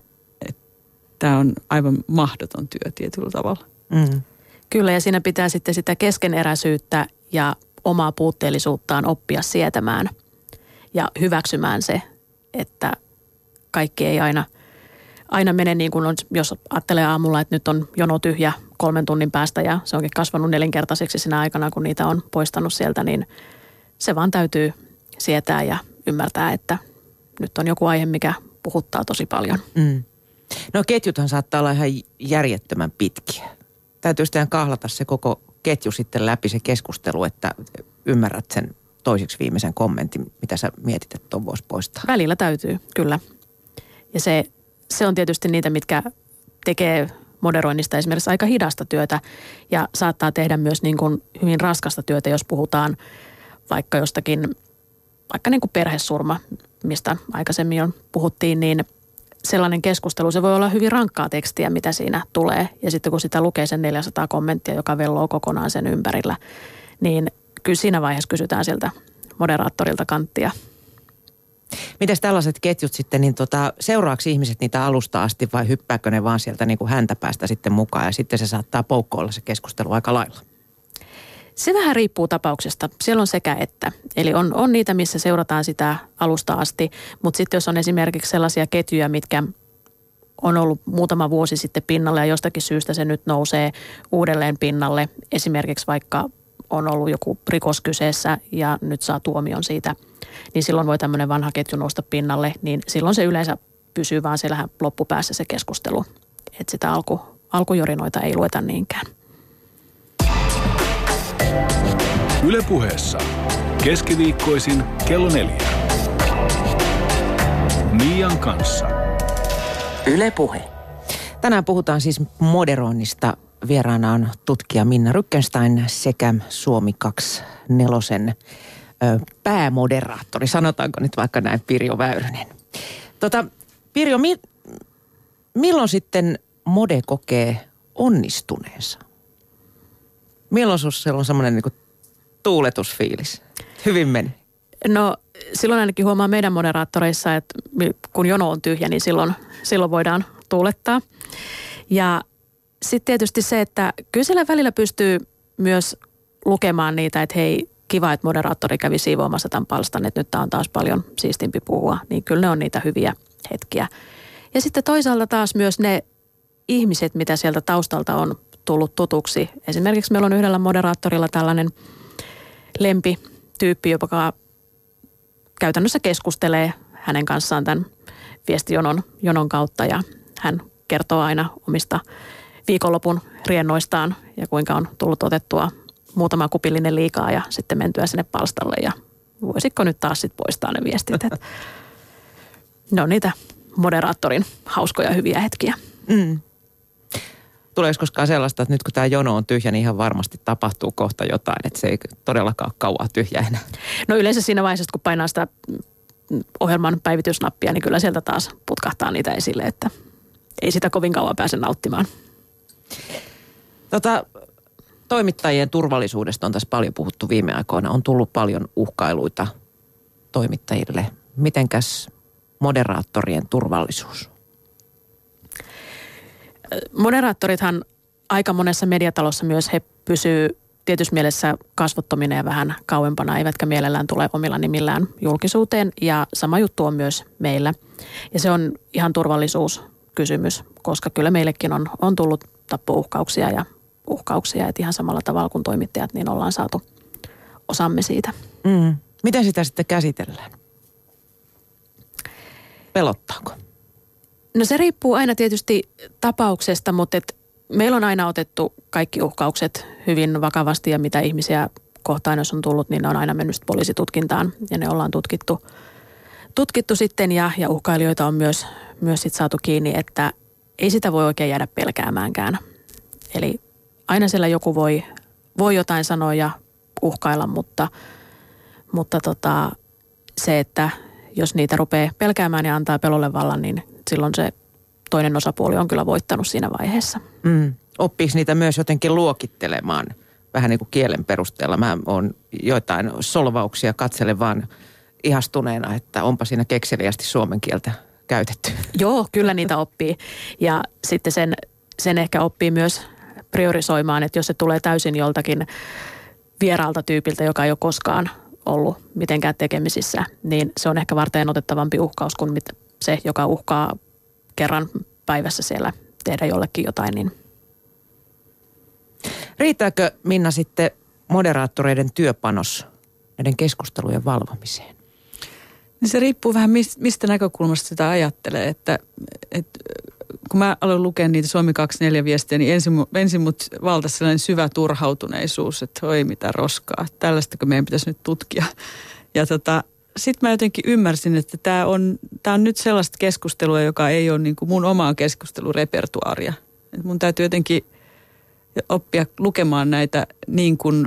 tämä on aivan mahdoton työ tietyllä tavalla. Mm. Kyllä, ja siinä pitää sitten sitä keskeneräisyyttä ja omaa puutteellisuuttaan oppia sietämään ja hyväksymään se, että kaikki ei aina, aina mene niin kuin on, jos ajattelee aamulla, että nyt on jono tyhjä kolmen tunnin päästä ja se onkin kasvanut nelinkertaiseksi sinä aikana, kun niitä on poistanut sieltä, niin se vaan täytyy sietää ja ymmärtää, että nyt on joku aihe, mikä puhuttaa tosi paljon. Mm. No ketjuthan saattaa olla ihan järjettömän pitkiä. Täytyy sitten kahlata se koko ketju sitten läpi se keskustelu, että ymmärrät sen toiseksi viimeisen kommentin, mitä sä mietit, että ton voisi poistaa. Välillä täytyy, kyllä. Ja se, se on tietysti niitä, mitkä tekee moderoinnista esimerkiksi aika hidasta työtä ja saattaa tehdä myös niin kuin hyvin raskasta työtä, jos puhutaan vaikka jostakin, vaikka niin kuin perhesurma, mistä aikaisemmin jo puhuttiin, niin sellainen keskustelu, se voi olla hyvin rankkaa tekstiä, mitä siinä tulee. Ja sitten kun sitä lukee sen 400 kommenttia, joka velloo kokonaan sen ympärillä, niin kyllä siinä vaiheessa kysytään siltä moderaattorilta kanttia. Mites tällaiset ketjut sitten, niin tota, seuraako ihmiset niitä alusta asti vai hyppääkö ne vaan sieltä niin kuin häntä päästä sitten mukaan ja sitten se saattaa poukkoilla se keskustelu aika lailla? Se vähän riippuu tapauksesta. Siellä on sekä että. Eli on, on niitä, missä seurataan sitä alusta asti, mutta sitten jos on esimerkiksi sellaisia ketjuja, mitkä on ollut muutama vuosi sitten pinnalle ja jostakin syystä se nyt nousee uudelleen pinnalle. Esimerkiksi vaikka on ollut joku rikos kyseessä ja nyt saa tuomion siitä, niin silloin voi tämmöinen vanha ketju nousta pinnalle, niin silloin se yleensä pysyy vaan siellä loppupäässä se keskustelu. Että sitä alku, alkujorinoita ei lueta niinkään. Ylepuheessa keskiviikkoisin kello neljä. Mian kanssa. Yle Puhe. Tänään puhutaan siis moderoinnista. Vieraana on tutkija Minna Rykkenstein sekä Suomi 24 päämoderaattori, sanotaanko nyt vaikka näin Pirjo Väyrynen. Tota, Pirjo, mi- milloin sitten mode kokee onnistuneensa? Milloin sinulla on semmoinen niin tuuletusfiilis? Hyvin meni. No silloin ainakin huomaa meidän moderaattoreissa, että kun jono on tyhjä, niin silloin, silloin voidaan tuulettaa. Ja sitten tietysti se, että kyllä välillä pystyy myös lukemaan niitä, että hei, kiva, että moderaattori kävi siivoamassa tämän palstan, että nyt tämä on taas paljon siistimpi puhua. Niin kyllä ne on niitä hyviä hetkiä. Ja sitten toisaalta taas myös ne ihmiset, mitä sieltä taustalta on tullut tutuksi. Esimerkiksi meillä on yhdellä moderaattorilla tällainen lempityyppi, joka käytännössä keskustelee hänen kanssaan tämän viestijonon jonon kautta ja hän kertoo aina omista viikonlopun riennoistaan ja kuinka on tullut otettua muutama kupillinen liikaa ja sitten mentyä sinne palstalle ja voisitko nyt taas sitten poistaa ne viestit. Että ne on niitä moderaattorin hauskoja hyviä hetkiä. Mm. Tuleeko koskaan sellaista, että nyt kun tämä jono on tyhjä, niin ihan varmasti tapahtuu kohta jotain, että se ei todellakaan ole kauaa tyhjä enää? No yleensä siinä vaiheessa, kun painaa sitä ohjelman päivitysnappia, niin kyllä sieltä taas putkahtaa niitä esille, että ei sitä kovin kauan pääse nauttimaan. Tota, toimittajien turvallisuudesta on tässä paljon puhuttu viime aikoina. On tullut paljon uhkailuita toimittajille. Mitenkäs moderaattorien turvallisuus? Moderaattorithan aika monessa mediatalossa myös he pysyy tietyssä mielessä kasvottomina ja vähän kauempana, eivätkä mielellään tule omilla nimillään julkisuuteen. Ja sama juttu on myös meillä. Ja se on ihan turvallisuuskysymys, koska kyllä meillekin on, on tullut tappouhkauksia ja uhkauksia, että ihan samalla tavalla kuin toimittajat, niin ollaan saatu osamme siitä. Mm. Miten sitä sitten käsitellään? Pelottaako? No se riippuu aina tietysti tapauksesta, mutta et meillä on aina otettu kaikki uhkaukset hyvin vakavasti ja mitä ihmisiä kohtaan, jos on tullut, niin ne on aina mennyt poliisitutkintaan ja ne ollaan tutkittu, tutkittu sitten ja, ja uhkailijoita on myös, myös sit saatu kiinni, että ei sitä voi oikein jäädä pelkäämäänkään. Eli aina siellä joku voi, voi jotain sanoa ja uhkailla, mutta, mutta tota, se, että jos niitä rupeaa pelkäämään ja antaa pelolle vallan, niin silloin se toinen osapuoli on kyllä voittanut siinä vaiheessa. Mm. Oppiiko niitä myös jotenkin luokittelemaan vähän niin kuin kielen perusteella? Mä oon joitain solvauksia katselen vaan ihastuneena, että onpa siinä kekseliästi suomen kieltä käytetty. Joo, kyllä niitä oppii. Ja sitten sen, sen ehkä oppii myös priorisoimaan, että jos se tulee täysin joltakin vieraalta tyypiltä, joka ei ole koskaan ollut mitenkään tekemisissä, niin se on ehkä varten otettavampi uhkaus kuin se, joka uhkaa kerran päivässä siellä tehdä jollekin jotain. Niin. Riittääkö Minna sitten moderaattoreiden työpanos näiden keskustelujen valvomiseen? Niin se riippuu vähän mistä näkökulmasta sitä ajattelee, että, että kun mä aloin lukea niitä Suomi 24 viestejä, niin ensin, ensin mut valtasi sellainen syvä turhautuneisuus, että oi mitä roskaa, tällaista meidän pitäisi nyt tutkia. Ja tota, sitten mä jotenkin ymmärsin, että tämä on, tää on nyt sellaista keskustelua, joka ei ole niin kuin mun omaa keskustelurepertuaaria. Et mun täytyy jotenkin oppia lukemaan näitä niin kuin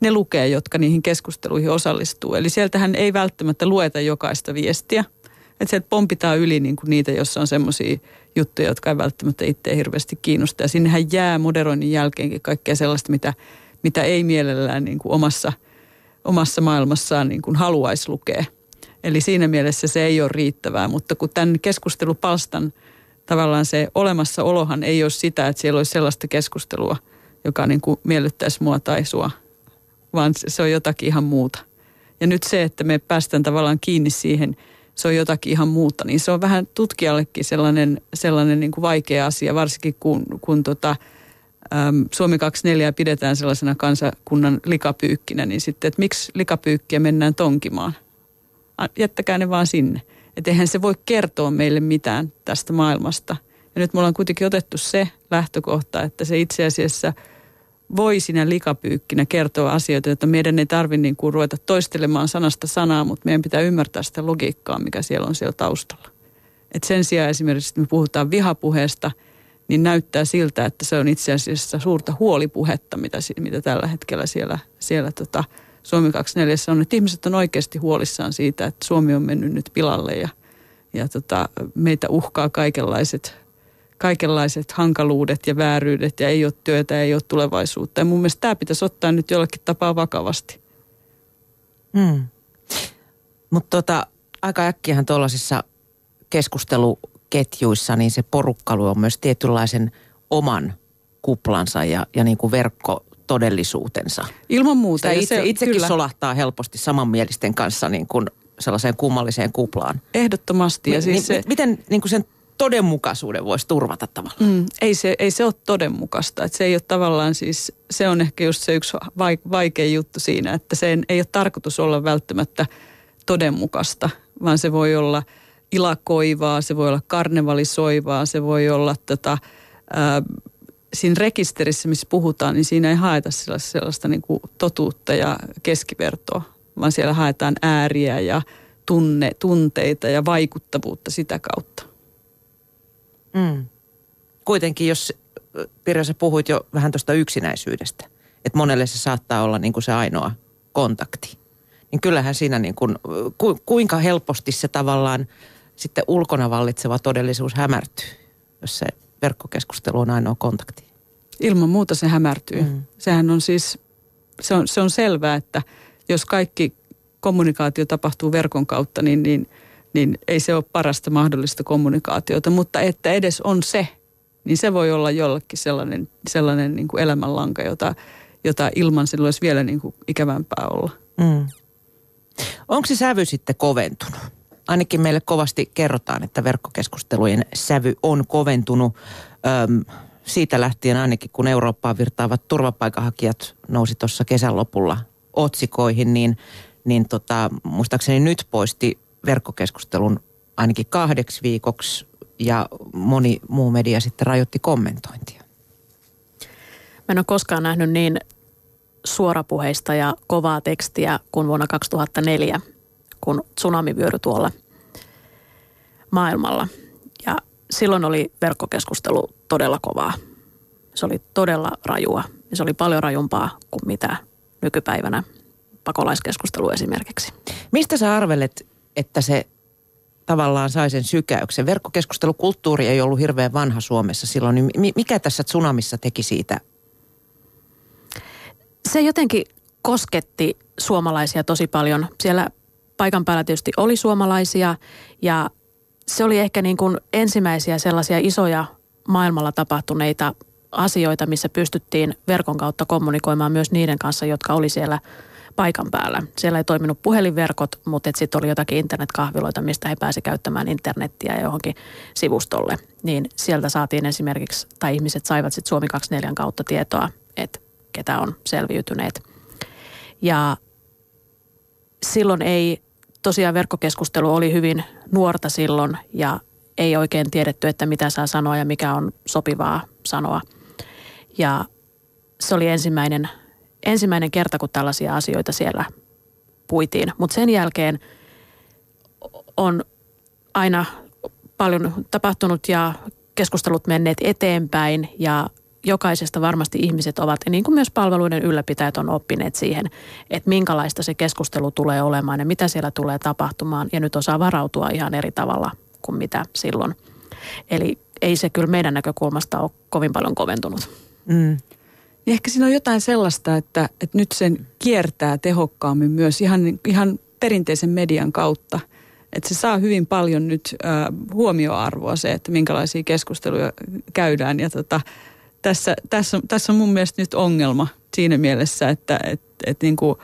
ne lukee, jotka niihin keskusteluihin osallistuu. Eli sieltähän ei välttämättä lueta jokaista viestiä. Että sieltä pompitaan yli niin kuin niitä, jossa on semmoisia juttuja, jotka ei välttämättä itse hirveästi kiinnosta. Ja sinnehän jää moderoinnin jälkeenkin kaikkea sellaista, mitä, mitä ei mielellään niin kuin omassa – omassa maailmassaan niin kuin haluaisi lukea. Eli siinä mielessä se ei ole riittävää, mutta kun tämän keskustelupalstan tavallaan se olemassaolohan ei ole sitä, että siellä olisi sellaista keskustelua, joka niin kuin miellyttäisi mua tai sua, vaan se on jotakin ihan muuta. Ja nyt se, että me päästään tavallaan kiinni siihen se on jotakin ihan muuta. Niin se on vähän tutkijallekin sellainen, sellainen niin kuin vaikea asia, varsinkin kun, kun tota, Suomi 24 pidetään sellaisena kansakunnan likapyykkinä, niin sitten, että miksi likapyykkiä mennään tonkimaan? Jättäkää ne vaan sinne. Että eihän se voi kertoa meille mitään tästä maailmasta. Ja nyt me ollaan kuitenkin otettu se lähtökohta, että se itse asiassa – voi sinä likapyykkinä kertoa asioita, joita meidän ei tarvitse niin kuin ruveta toistelemaan sanasta sanaa, mutta meidän pitää ymmärtää sitä logiikkaa, mikä siellä on siellä taustalla. Et sen sijaan esimerkiksi, että me puhutaan vihapuheesta, niin näyttää siltä, että se on itse asiassa suurta huolipuhetta, mitä, mitä tällä hetkellä siellä, siellä tota Suomi 24 on. Että ihmiset on oikeasti huolissaan siitä, että Suomi on mennyt nyt pilalle ja, ja tota, meitä uhkaa kaikenlaiset kaikenlaiset hankaluudet ja vääryydet ja ei ole työtä, ei ole tulevaisuutta. Ja mun mielestä tämä pitäisi ottaa nyt jollakin tapaa vakavasti. Hmm. Mutta tota, aika äkkiähän tuollaisissa keskusteluketjuissa, niin se porukkailu on myös tietynlaisen oman kuplansa ja, ja niin kuin verkkotodellisuutensa. Ilman muuta. Sitä itse, se, itsekin kyllä. solahtaa helposti samanmielisten kanssa niin kuin sellaiseen kummalliseen kuplaan. Ehdottomasti. Ja siis M- se, miten niin kuin sen todenmukaisuuden voisi turvata tavallaan? Mm, ei, se, ei se ole todenmukaista. Että se ei ole tavallaan siis, se on ehkä just se yksi vaikea juttu siinä, että se ei ole tarkoitus olla välttämättä todenmukaista, vaan se voi olla ilakoivaa, se voi olla karnevalisoivaa, se voi olla tota, ää, siinä rekisterissä, missä puhutaan, niin siinä ei haeta sellaista, sellaista niin kuin totuutta ja keskivertoa, vaan siellä haetaan ääriä ja tunne, tunteita ja vaikuttavuutta sitä kautta. Mm. Kuitenkin, jos Pirjo, sä puhuit jo vähän tuosta yksinäisyydestä, että monelle se saattaa olla niin kuin se ainoa kontakti. Niin kyllähän siinä niin kuin, ku, kuinka helposti se tavallaan sitten ulkona vallitseva todellisuus hämärtyy, jos se verkkokeskustelu on ainoa kontakti. Ilman muuta se hämärtyy. Mm. Sehän on siis, se on, se on selvää, että jos kaikki kommunikaatio tapahtuu verkon kautta, niin, niin – niin ei se ole parasta mahdollista kommunikaatiota. Mutta että edes on se, niin se voi olla jollekin sellainen, sellainen niin kuin elämänlanka, jota, jota ilman sillä olisi vielä niin kuin ikävämpää olla. Mm. Onko se sävy sitten koventunut? Ainakin meille kovasti kerrotaan, että verkkokeskustelujen sävy on koventunut. Öm, siitä lähtien ainakin, kun Eurooppaan virtaavat turvapaikanhakijat nousi tuossa kesän lopulla otsikoihin, niin, niin tota, muistaakseni nyt poisti verkkokeskustelun ainakin kahdeksi viikoksi ja moni muu media sitten rajoitti kommentointia. Mä en ole koskaan nähnyt niin suorapuheista ja kovaa tekstiä kuin vuonna 2004, kun tsunami vyöry tuolla maailmalla. Ja silloin oli verkkokeskustelu todella kovaa. Se oli todella rajua. Ja se oli paljon rajumpaa kuin mitä nykypäivänä pakolaiskeskustelu esimerkiksi. Mistä sä arvelet, että se tavallaan sai sen sykäyksen. Verkkokeskustelukulttuuri ei ollut hirveän vanha Suomessa silloin. Niin mikä tässä tsunamissa teki siitä? Se jotenkin kosketti suomalaisia tosi paljon. Siellä paikan päällä tietysti oli suomalaisia ja se oli ehkä niin kuin ensimmäisiä sellaisia isoja maailmalla tapahtuneita asioita, missä pystyttiin verkon kautta kommunikoimaan myös niiden kanssa, jotka oli siellä – paikan päällä. Siellä ei toiminut puhelinverkot, mutta sitten oli jotakin internetkahviloita, mistä he pääsi käyttämään internettiä johonkin sivustolle. Niin sieltä saatiin esimerkiksi, tai ihmiset saivat sitten Suomi 24 kautta tietoa, että ketä on selviytyneet. Ja silloin ei, tosiaan verkkokeskustelu oli hyvin nuorta silloin ja ei oikein tiedetty, että mitä saa sanoa ja mikä on sopivaa sanoa. Ja se oli ensimmäinen ensimmäinen kerta, kun tällaisia asioita siellä puitiin. Mutta sen jälkeen on aina paljon tapahtunut ja keskustelut menneet eteenpäin ja jokaisesta varmasti ihmiset ovat, niin kuin myös palveluiden ylläpitäjät on oppineet siihen, että minkälaista se keskustelu tulee olemaan ja mitä siellä tulee tapahtumaan. Ja nyt osaa varautua ihan eri tavalla kuin mitä silloin. Eli ei se kyllä meidän näkökulmasta ole kovin paljon koventunut. Mm. Niin ehkä siinä on jotain sellaista, että, että nyt sen kiertää tehokkaammin myös ihan, ihan perinteisen median kautta. Että se saa hyvin paljon nyt äh, huomioarvoa se, että minkälaisia keskusteluja käydään. Ja tota, tässä, tässä, tässä on mun mielestä nyt ongelma siinä mielessä, että et, et niin kuin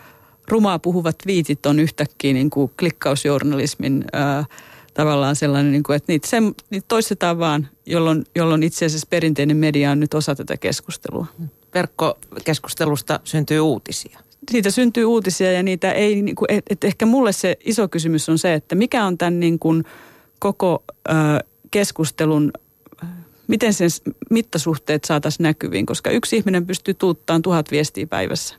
rumaa puhuvat viitit on yhtäkkiä niin kuin klikkausjournalismin ää, tavallaan sellainen, niin kuin, että niitä, sen, niitä toistetaan vaan, jolloin, jolloin itse asiassa perinteinen media on nyt osa tätä keskustelua. Verkkokeskustelusta syntyy uutisia. Siitä syntyy uutisia ja niitä ei, niin kuin, et, et ehkä mulle se iso kysymys on se, että mikä on tämän niin kuin koko ää, keskustelun miten sen mittasuhteet saataisiin näkyviin, koska yksi ihminen pystyy tuuttaan tuhat viestiä päivässä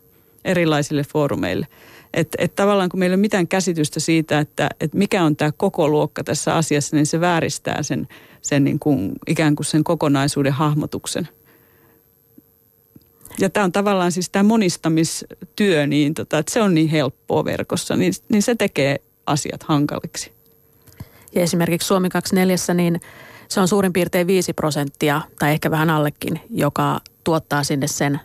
erilaisille foorumeille. Että et tavallaan kun meillä ei ole mitään käsitystä siitä, että et mikä on tämä koko luokka tässä asiassa, niin se vääristää sen, sen niin kuin, ikään kuin sen kokonaisuuden hahmotuksen. Ja tämä on tavallaan siis tämä monistamistyö, niin tota, että se on niin helppoa verkossa, niin, niin se tekee asiat hankaliksi. Ja esimerkiksi Suomi 24, niin se on suurin piirtein 5 prosenttia tai ehkä vähän allekin, joka tuottaa sinne sen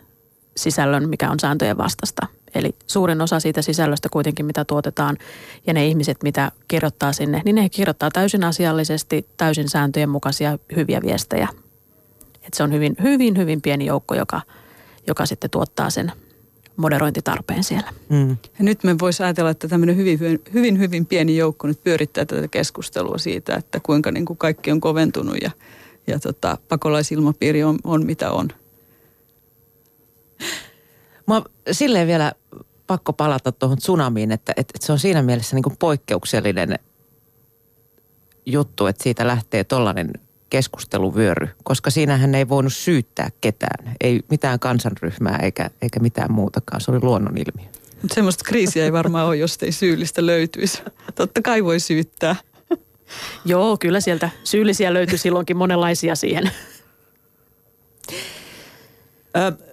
sisällön, mikä on sääntöjen vastasta. Eli suurin osa siitä sisällöstä kuitenkin, mitä tuotetaan ja ne ihmiset, mitä kirjoittaa sinne, niin ne kirjoittaa täysin asiallisesti, täysin sääntöjen mukaisia hyviä viestejä. Et se on hyvin, hyvin, hyvin pieni joukko, joka, joka sitten tuottaa sen moderointitarpeen siellä. Mm. Ja nyt me voisi ajatella, että tämmöinen hyvin, hyvin, hyvin pieni joukko nyt pyörittää tätä keskustelua siitä, että kuinka niin kuin kaikki on koventunut ja, ja tota, pakolaisilmapiiri on, on mitä on. Mä silleen vielä pakko palata tuohon tsunamiin, että, että, että se on siinä mielessä niin kuin poikkeuksellinen juttu, että siitä lähtee tollainen keskusteluvyöry, koska siinähän ei voinut syyttää ketään. Ei mitään kansanryhmää eikä, eikä mitään muutakaan. Se oli luonnonilmiö. Mutta semmoista kriisiä ei varmaan ole, jos ei syyllistä löytyisi. Totta kai voi syyttää. Joo, kyllä sieltä syyllisiä löytyy silloinkin monenlaisia siihen.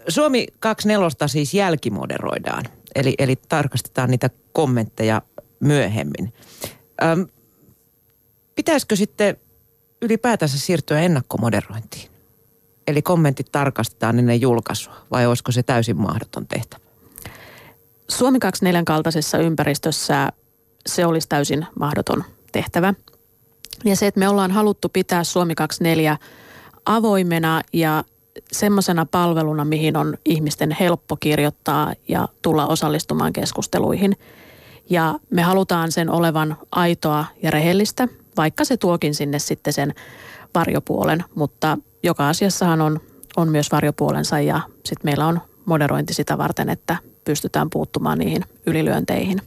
Suomi 24 siis jälkimoderoidaan, eli, eli tarkastetaan niitä kommentteja myöhemmin. pitäisikö sitten ylipäätänsä siirtyä ennakkomoderointiin? Eli kommentit tarkastetaan ennen julkaisua vai olisiko se täysin mahdoton tehtävä? Suomi 24 kaltaisessa ympäristössä se olisi täysin mahdoton tehtävä. Ja se, että me ollaan haluttu pitää Suomi 24 avoimena ja semmoisena palveluna, mihin on ihmisten helppo kirjoittaa ja tulla osallistumaan keskusteluihin. Ja me halutaan sen olevan aitoa ja rehellistä – vaikka se tuokin sinne sitten sen varjopuolen, mutta joka asiassahan on, on myös varjopuolensa ja sitten meillä on moderointi sitä varten, että pystytään puuttumaan niihin ylilyönteihin.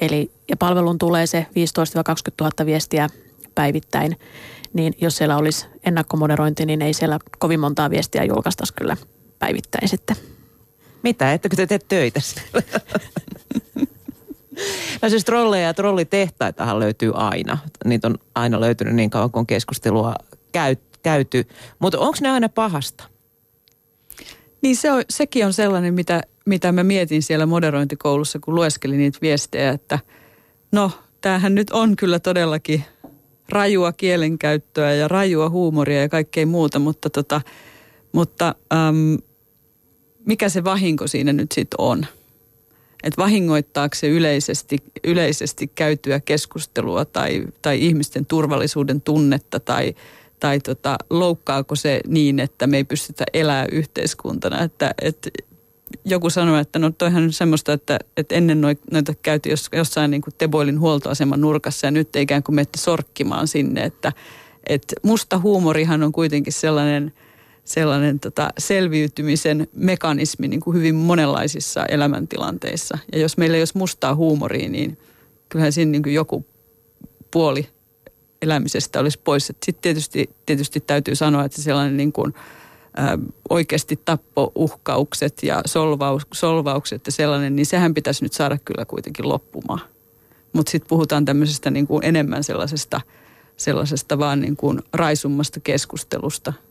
Eli, ja palvelun tulee se 15-20 000 viestiä päivittäin, niin jos siellä olisi ennakkomoderointi, niin ei siellä kovin montaa viestiä julkaistaisi kyllä päivittäin sitten. Mitä, ettekö te tee töitä No siis trolleja ja trollitehtaitahan löytyy aina. Niitä on aina löytynyt niin kauan, kun keskustelua käy, käyty. Mutta onko ne aina pahasta? Niin se on, sekin on sellainen, mitä, mitä mä mietin siellä moderointikoulussa, kun lueskelin niitä viestejä, että no, tämähän nyt on kyllä todellakin rajua kielenkäyttöä ja rajua huumoria ja kaikkea muuta, mutta, tota, mutta äm, mikä se vahinko siinä nyt sitten on? Että vahingoittaako se yleisesti, yleisesti käytyä keskustelua tai, tai ihmisten turvallisuuden tunnetta tai, tai tota, loukkaako se niin, että me ei pystytä elämään yhteiskuntana. Että, että joku sanoi, että no toihan semmoista, että, että ennen noita käytiin jos, jossain niin kuin Teboilin huoltoaseman nurkassa ja nyt ikään kuin menette sorkkimaan sinne, että, että musta huumorihan on kuitenkin sellainen – sellainen tota, selviytymisen mekanismi niin kuin hyvin monenlaisissa elämäntilanteissa. Ja jos meillä ei olisi mustaa huumoria, niin kyllähän siinä niin kuin joku puoli elämisestä olisi pois. Sitten tietysti, tietysti täytyy sanoa, että sellainen niin kuin, ä, oikeasti tappouhkaukset ja solvaus, solvaukset ja sellainen, niin sehän pitäisi nyt saada kyllä kuitenkin loppumaan. Mutta sitten puhutaan tämmöisestä niin kuin enemmän sellaisesta, sellaisesta vaan niin kuin raisummasta keskustelusta –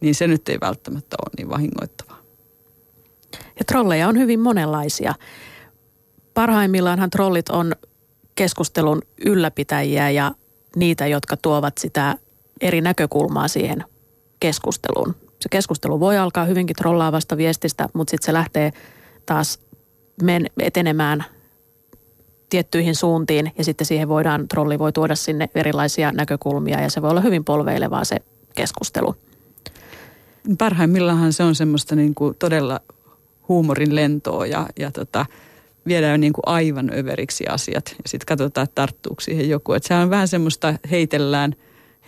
niin se nyt ei välttämättä ole niin vahingoittavaa. Ja trolleja on hyvin monenlaisia. Parhaimmillaanhan trollit on keskustelun ylläpitäjiä ja niitä, jotka tuovat sitä eri näkökulmaa siihen keskusteluun. Se keskustelu voi alkaa hyvinkin trollaavasta viestistä, mutta sitten se lähtee taas men, etenemään tiettyihin suuntiin ja sitten siihen voidaan, trolli voi tuoda sinne erilaisia näkökulmia ja se voi olla hyvin polveilevaa se keskustelu. Parhaimmillaan se on semmoista niin kuin todella huumorin lentoa ja, ja tota, viedään niin kuin aivan överiksi asiat ja sitten katsotaan, että tarttuuko siihen joku. Että sehän on vähän semmoista, heitellään,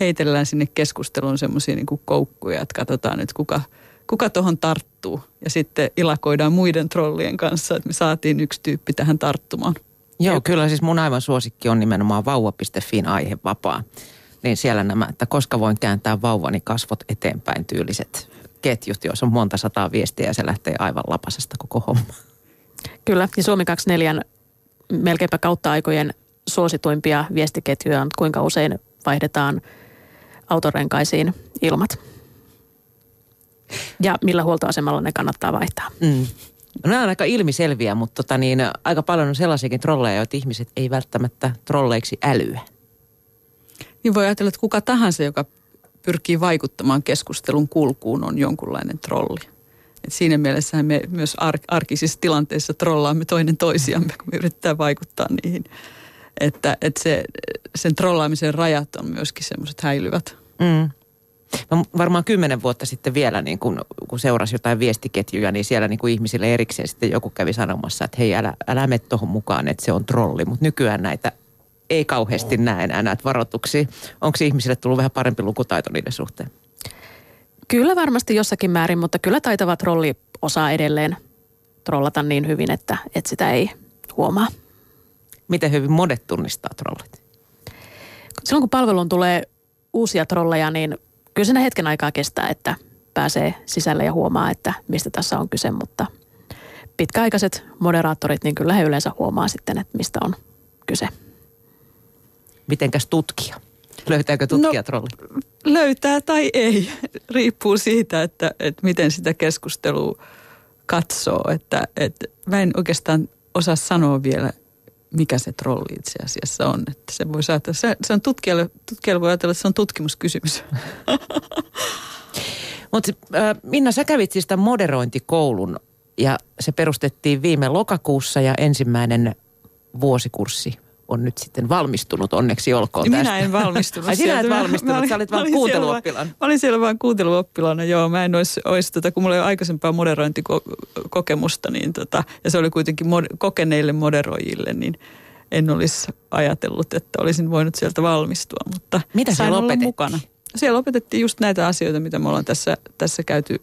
heitellään sinne keskusteluun semmoisia niin koukkuja, että katsotaan nyt kuka, kuka tuohon tarttuu. Ja sitten ilakoidaan muiden trollien kanssa, että me saatiin yksi tyyppi tähän tarttumaan. Joo, kyllä siis mun aivan suosikki on nimenomaan vauva.fin aihevapaa. Niin siellä nämä, että koska voin kääntää vauvani kasvot eteenpäin tyyliset ketjut, joissa on monta sataa viestiä ja se lähtee aivan lapasesta koko homma. Kyllä, ja Suomi 24 melkeinpä kautta aikojen suosituimpia viestiketjuja on, kuinka usein vaihdetaan autorenkaisiin ilmat. Ja millä huoltoasemalla ne kannattaa vaihtaa. Mm. No, nämä on aika ilmiselviä, mutta tota niin, aika paljon on sellaisiakin trolleja, joita ihmiset ei välttämättä trolleiksi älyä. Niin voi ajatella, että kuka tahansa, joka pyrkii vaikuttamaan keskustelun kulkuun, on jonkunlainen trolli. Et siinä mielessä me myös ar- arkisissa tilanteissa trollaamme toinen toisiamme, kun me yritetään vaikuttaa niihin. Että, että se, sen trollaamisen rajat on myöskin semmoiset häilyvät. Mm. No, varmaan kymmenen vuotta sitten vielä, niin kun, kun seurasi jotain viestiketjuja, niin siellä niin kuin ihmisille erikseen sitten joku kävi sanomassa, että hei, älä, älä mene tuohon mukaan, että se on trolli. Mutta nykyään näitä ei kauheasti näe enää näitä varoituksia. Onko ihmisille tullut vähän parempi lukutaito niiden suhteen? Kyllä varmasti jossakin määrin, mutta kyllä taitava trolli osaa edelleen trollata niin hyvin, että, että sitä ei huomaa. Miten hyvin monet tunnistaa trollit? Silloin kun palveluun tulee uusia trolleja, niin kyllä siinä hetken aikaa kestää, että pääsee sisälle ja huomaa, että mistä tässä on kyse, mutta pitkäaikaiset moderaattorit, niin kyllä he yleensä huomaa sitten, että mistä on kyse. Mitenkäs tutkija? Löytääkö tutkija no, trolli? Löytää tai ei. Riippuu siitä, että, että miten sitä keskustelua katsoo. Että, että mä en oikeastaan osaa sanoa vielä, mikä se trolli itse asiassa on. Että se, voi saada, se, se on tutkijalle, tutkijalle voi ajatella, että se on tutkimuskysymys. Mutta äh, Minna, sä kävit siis tämän moderointikoulun ja se perustettiin viime lokakuussa ja ensimmäinen vuosikurssi on nyt sitten valmistunut, onneksi olkoon Minä tästä. en valmistunut. Ai sinä et valmistunut, olin, sä olit vain kuunteluoppilaan. Mä olin siellä vain kuunteluoppilaana, joo. Mä en olisi, olisi tota, kun mulla ei ole aikaisempaa moderointikokemusta, niin tota, ja se oli kuitenkin mod, kokeneille moderoijille, niin en olisi ajatellut, että olisin voinut sieltä valmistua, mutta Mitä sain olla mukana. Siellä opetettiin just näitä asioita, mitä me ollaan tässä, tässä käyty,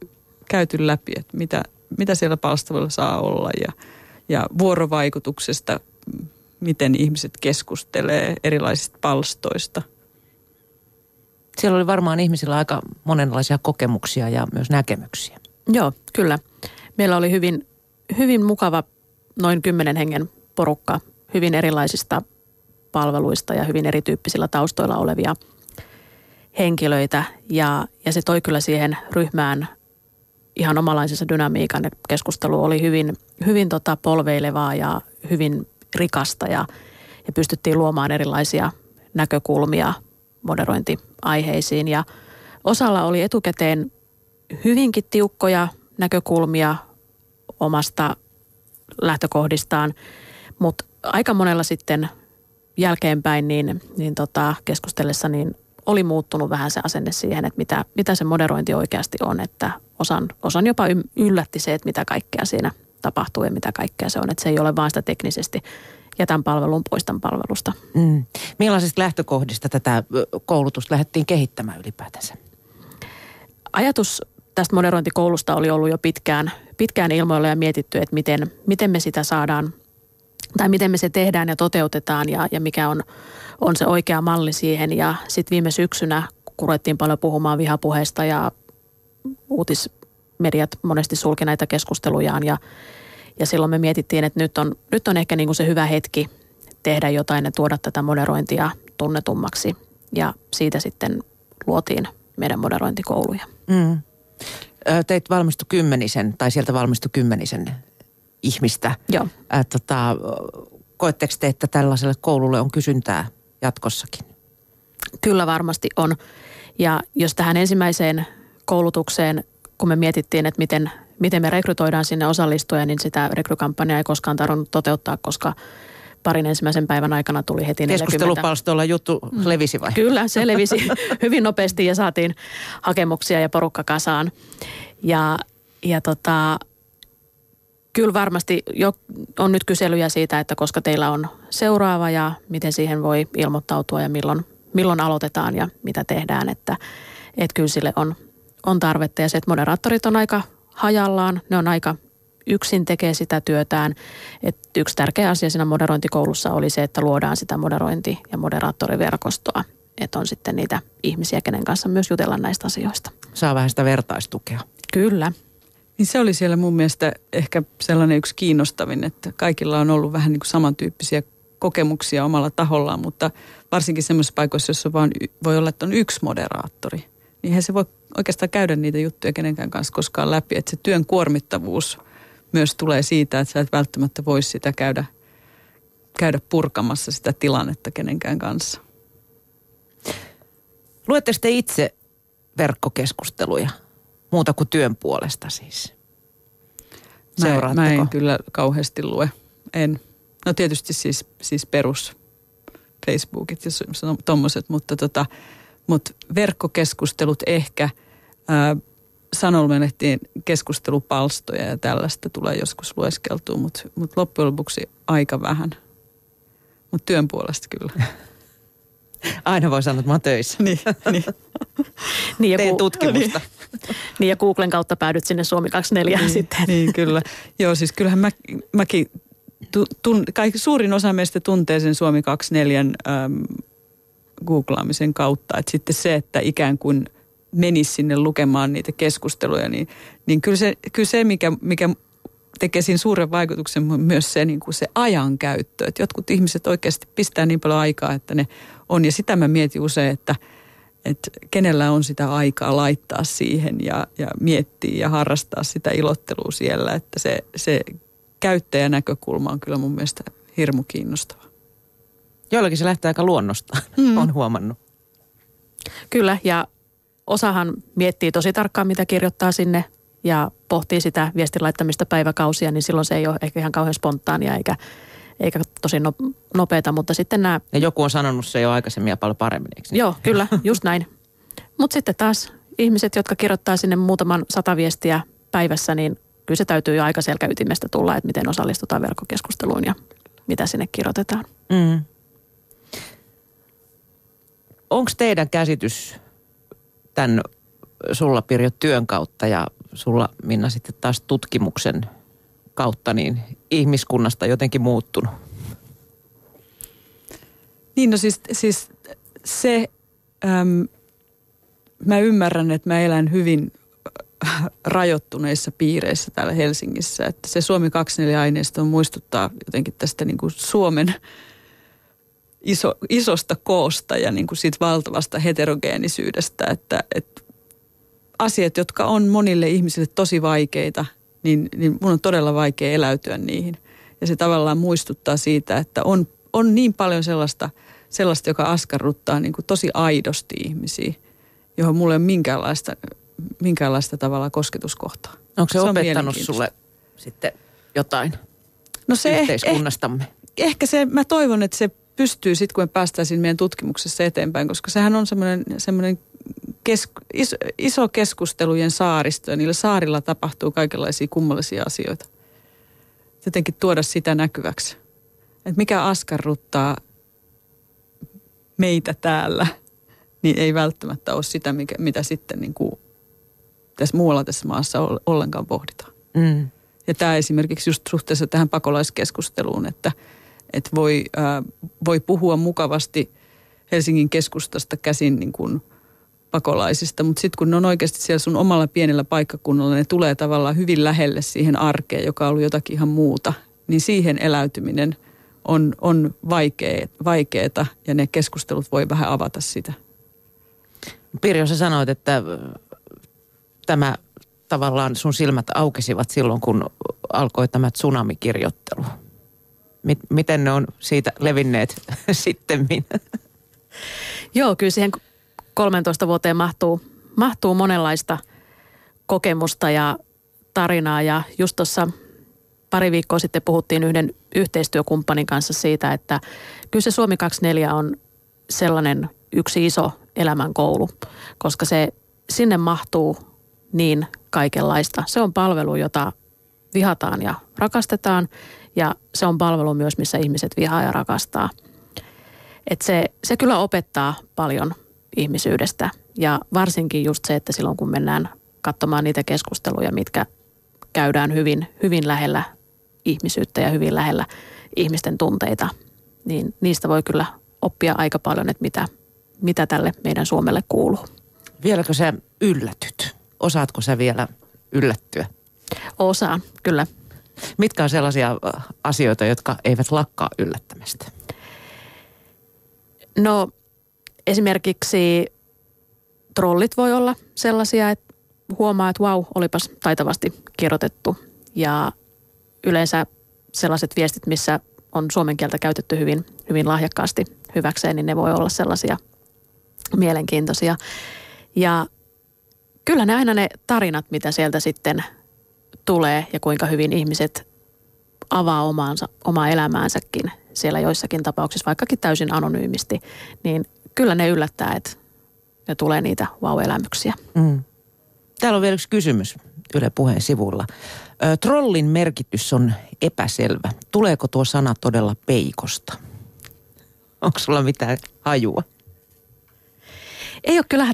käyty läpi, että mitä, mitä siellä palstavalla saa olla ja, ja vuorovaikutuksesta, miten ihmiset keskustelee erilaisista palstoista. Siellä oli varmaan ihmisillä aika monenlaisia kokemuksia ja myös näkemyksiä. Joo, kyllä. Meillä oli hyvin, hyvin mukava noin kymmenen hengen porukka hyvin erilaisista palveluista ja hyvin erityyppisillä taustoilla olevia henkilöitä. Ja, ja se toi kyllä siihen ryhmään ihan omalaisensa dynamiikan. Keskustelu oli hyvin, hyvin tota polveilevaa ja hyvin rikasta ja, ja pystyttiin luomaan erilaisia näkökulmia moderointiaiheisiin. Ja osalla oli etukäteen hyvinkin tiukkoja näkökulmia omasta lähtökohdistaan, mutta aika monella sitten jälkeenpäin niin, niin tota, keskustellessa niin oli muuttunut vähän se asenne siihen, että mitä, mitä se moderointi oikeasti on, että osan, osan jopa yllätti se, että mitä kaikkea siinä tapahtuu ja mitä kaikkea se on. Että se ei ole vain sitä teknisesti jätän palvelun poistan palvelusta. Mm. Millaisista lähtökohdista tätä koulutusta lähdettiin kehittämään ylipäätänsä? Ajatus tästä moderointikoulusta oli ollut jo pitkään, pitkään ilmoilla ja mietitty, että miten, miten me sitä saadaan tai miten me se tehdään ja toteutetaan ja, ja mikä on, on se oikea malli siihen. Ja sitten viime syksynä, kun ruvettiin paljon puhumaan vihapuheesta ja uutismediat monesti sulki näitä keskustelujaan ja, ja silloin me mietittiin, että nyt on, nyt on ehkä niin kuin se hyvä hetki tehdä jotain ja tuoda tätä moderointia tunnetummaksi. Ja siitä sitten luotiin meidän moderointikouluja. Mm. Teit valmistu kymmenisen, tai sieltä valmistui kymmenisen ihmistä. Joo. Ää, tota, koetteko te, että tällaiselle koululle on kysyntää jatkossakin? Kyllä varmasti on. Ja jos tähän ensimmäiseen koulutukseen, kun me mietittiin, että miten, miten me rekrytoidaan sinne osallistujia, niin sitä rekrykampanjaa ei koskaan tarvinnut toteuttaa, koska parin ensimmäisen päivän aikana tuli heti 40. Keskustelupalstoilla juttu levisi vai? Kyllä, se levisi hyvin nopeasti ja saatiin hakemuksia ja porukka kasaan. Ja, ja tota, Kyllä varmasti jo on nyt kyselyjä siitä, että koska teillä on seuraava ja miten siihen voi ilmoittautua ja milloin, milloin aloitetaan ja mitä tehdään. Että, että kyllä sille on, on tarvetta ja se, että moderaattorit on aika hajallaan, ne on aika yksin tekee sitä työtään. Et yksi tärkeä asia siinä moderointikoulussa oli se, että luodaan sitä moderointi- ja moderaattoriverkostoa. Että on sitten niitä ihmisiä, kenen kanssa myös jutella näistä asioista. Saa vähän sitä vertaistukea. Kyllä. Niin se oli siellä mun mielestä ehkä sellainen yksi kiinnostavin, että kaikilla on ollut vähän niin kuin samantyyppisiä kokemuksia omalla tahollaan, mutta varsinkin semmoisissa paikoissa, jossa vaan voi olla, että on yksi moderaattori, niin he se voi oikeastaan käydä niitä juttuja kenenkään kanssa koskaan läpi. Että se työn kuormittavuus myös tulee siitä, että sä et välttämättä voi sitä käydä, käydä purkamassa sitä tilannetta kenenkään kanssa. Luette te itse verkkokeskusteluja? Muuta kuin työn puolesta siis. Mä, mä en kyllä kauheasti lue. En. No tietysti siis, siis perus Facebookit ja tommoset, mutta, tota, mutta verkkokeskustelut ehkä, ää, sanolmenehtiin keskustelupalstoja ja tällaista tulee joskus lueskeltua, mutta, mutta loppujen lopuksi aika vähän. Mutta työn puolesta kyllä. Aina voi sanoa, että mä oon töissä. niin, niin. niin ja Teen tutkimusta. Niin. niin ja Googlen kautta päädyt sinne Suomi 24 niin, sitten. Niin kyllä. Joo siis kyllähän mä, mäkin, tun, kaikki, suurin osa meistä tuntee sen Suomi 24 äm, googlaamisen kautta. Että sitten se, että ikään kuin menisi sinne lukemaan niitä keskusteluja, niin, niin kyllä se, kyllä se mikä, mikä tekee siinä suuren vaikutuksen myös se, niin kuin se ajankäyttö. Että jotkut ihmiset oikeasti pistää niin paljon aikaa, että ne on. Ja sitä mä mietin usein, että, että kenellä on sitä aikaa laittaa siihen ja, ja miettiä ja harrastaa sitä ilottelua siellä. Että se, se käyttäjänäkökulma on kyllä mun mielestä hirmu kiinnostava. Joillakin se lähtee aika luonnosta, mm. on huomannut. Kyllä, ja osahan miettii tosi tarkkaan, mitä kirjoittaa sinne ja pohtii sitä viestin laittamista päiväkausia, niin silloin se ei ole ehkä ihan kauhean spontaania eikä, eikä tosi no, nopeata, mutta sitten nämä... Ja joku on sanonut se jo aikaisemmin ja paljon paremmin, eikö niin? Joo, kyllä, just näin. Mutta sitten taas ihmiset, jotka kirjoittaa sinne muutaman sata viestiä päivässä, niin kyllä se täytyy jo aika selkäytimestä tulla, että miten osallistutaan verkkokeskusteluun ja mitä sinne kirjoitetaan. Mm. Onko teidän käsitys tämän sulla Pirjo työn kautta ja sulla Minna sitten taas tutkimuksen kautta niin ihmiskunnasta jotenkin muuttunut? Niin no siis, siis se, äm, mä ymmärrän, että mä elän hyvin äh, rajoittuneissa piireissä täällä Helsingissä. Että se Suomi 24-aineisto muistuttaa jotenkin tästä niin kuin Suomen iso, isosta koosta ja niin kuin siitä valtavasta heterogeenisyydestä, että, että asiat, jotka on monille ihmisille tosi vaikeita, niin, niin mun on todella vaikea eläytyä niihin. Ja se tavallaan muistuttaa siitä, että on, on niin paljon sellaista, sellaista, joka askarruttaa niin kuin tosi aidosti ihmisiä, johon mulla ei ole minkäänlaista, minkäänlaista tavalla kosketuskohtaa. Onko se, se opettanut sulle sitten jotain no se yhteiskunnastamme? Eh, ehkä se, mä toivon, että se pystyy sitten, kun me päästäisiin meidän tutkimuksessa eteenpäin, koska sehän on semmoinen, semmoinen kes, iso, iso keskustelujen saaristo ja niillä saarilla tapahtuu kaikenlaisia kummallisia asioita. Jotenkin tuoda sitä näkyväksi. Että mikä askarruttaa meitä täällä, niin ei välttämättä ole sitä, mikä, mitä sitten niin kuin tässä muualla tässä maassa ollenkaan pohditaan. Mm. Ja tämä esimerkiksi just suhteessa tähän pakolaiskeskusteluun, että, että voi, äh, voi puhua mukavasti Helsingin keskustasta käsin niin kuin pakolaisista, mutta sitten kun ne on oikeasti siellä sun omalla pienellä paikkakunnalla, ne tulee tavallaan hyvin lähelle siihen arkeen, joka on ollut jotakin ihan muuta, niin siihen eläytyminen on, on vaikea, vaikeeta ja ne keskustelut voi vähän avata sitä. Pirjo, sä sanoit, että tämä tavallaan sun silmät aukesivat silloin, kun alkoi tämä tsunamikirjoittelu. Miten ne on siitä levinneet sitten? Joo, kyllä siihen 13 vuoteen mahtuu, mahtuu monenlaista kokemusta ja tarinaa ja just tuossa pari viikkoa sitten puhuttiin yhden yhteistyökumppanin kanssa siitä, että kyllä se Suomi 24 on sellainen yksi iso elämänkoulu, koska se sinne mahtuu niin kaikenlaista. Se on palvelu, jota vihataan ja rakastetaan. Ja se on palvelu myös, missä ihmiset vihaa ja rakastaa. Et se, se kyllä opettaa paljon ihmisyydestä ja varsinkin just se, että silloin kun mennään katsomaan niitä keskusteluja, mitkä käydään hyvin, hyvin lähellä ihmisyyttä ja hyvin lähellä ihmisten tunteita, niin niistä voi kyllä oppia aika paljon, että mitä, mitä tälle meidän Suomelle kuuluu. Vieläkö sä yllätyt? Osaatko sä vielä yllättyä? Osaan, kyllä. Mitkä on sellaisia äh, asioita, jotka eivät lakkaa yllättämästä? No esimerkiksi trollit voi olla sellaisia, että huomaa, että wow, olipas taitavasti kirjoitettu. Ja yleensä sellaiset viestit, missä on suomen kieltä käytetty hyvin, hyvin lahjakkaasti hyväkseen, niin ne voi olla sellaisia mielenkiintoisia. Ja kyllä ne aina ne tarinat, mitä sieltä sitten tulee ja kuinka hyvin ihmiset avaa omaansa, omaa elämäänsäkin siellä joissakin tapauksissa, vaikkakin täysin anonyymisti, niin kyllä ne yllättää, että ne tulee niitä vau-elämyksiä. Mm. Täällä on vielä yksi kysymys Yle Puheen sivulla. Ö, trollin merkitys on epäselvä. Tuleeko tuo sana todella peikosta? Onko sulla mitään hajua? Ei ole kyllä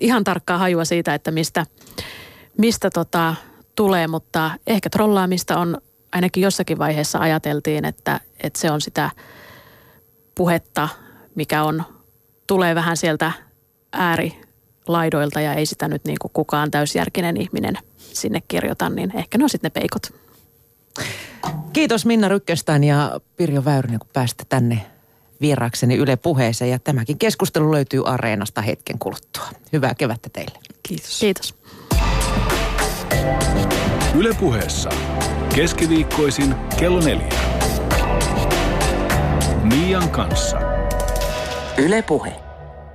ihan tarkkaa hajua siitä, että mistä, mistä tota, tulee, mutta ehkä trollaamista on ainakin jossakin vaiheessa ajateltiin, että, että se on sitä puhetta, mikä on, tulee vähän sieltä äärilaidoilta ja ei sitä nyt niin kuin kukaan täysjärkinen ihminen sinne kirjoita, niin ehkä ne on sitten ne peikot. Kiitos Minna Rykköstän ja Pirjo Väyrynen, kun päästä tänne vieraakseni Yle puheeseen. Ja tämäkin keskustelu löytyy Areenasta hetken kuluttua. Hyvää kevättä teille. Kiitos. Kiitos. Yle puheessa. Keskiviikkoisin kello neljä. Mian kanssa. Yle puhe.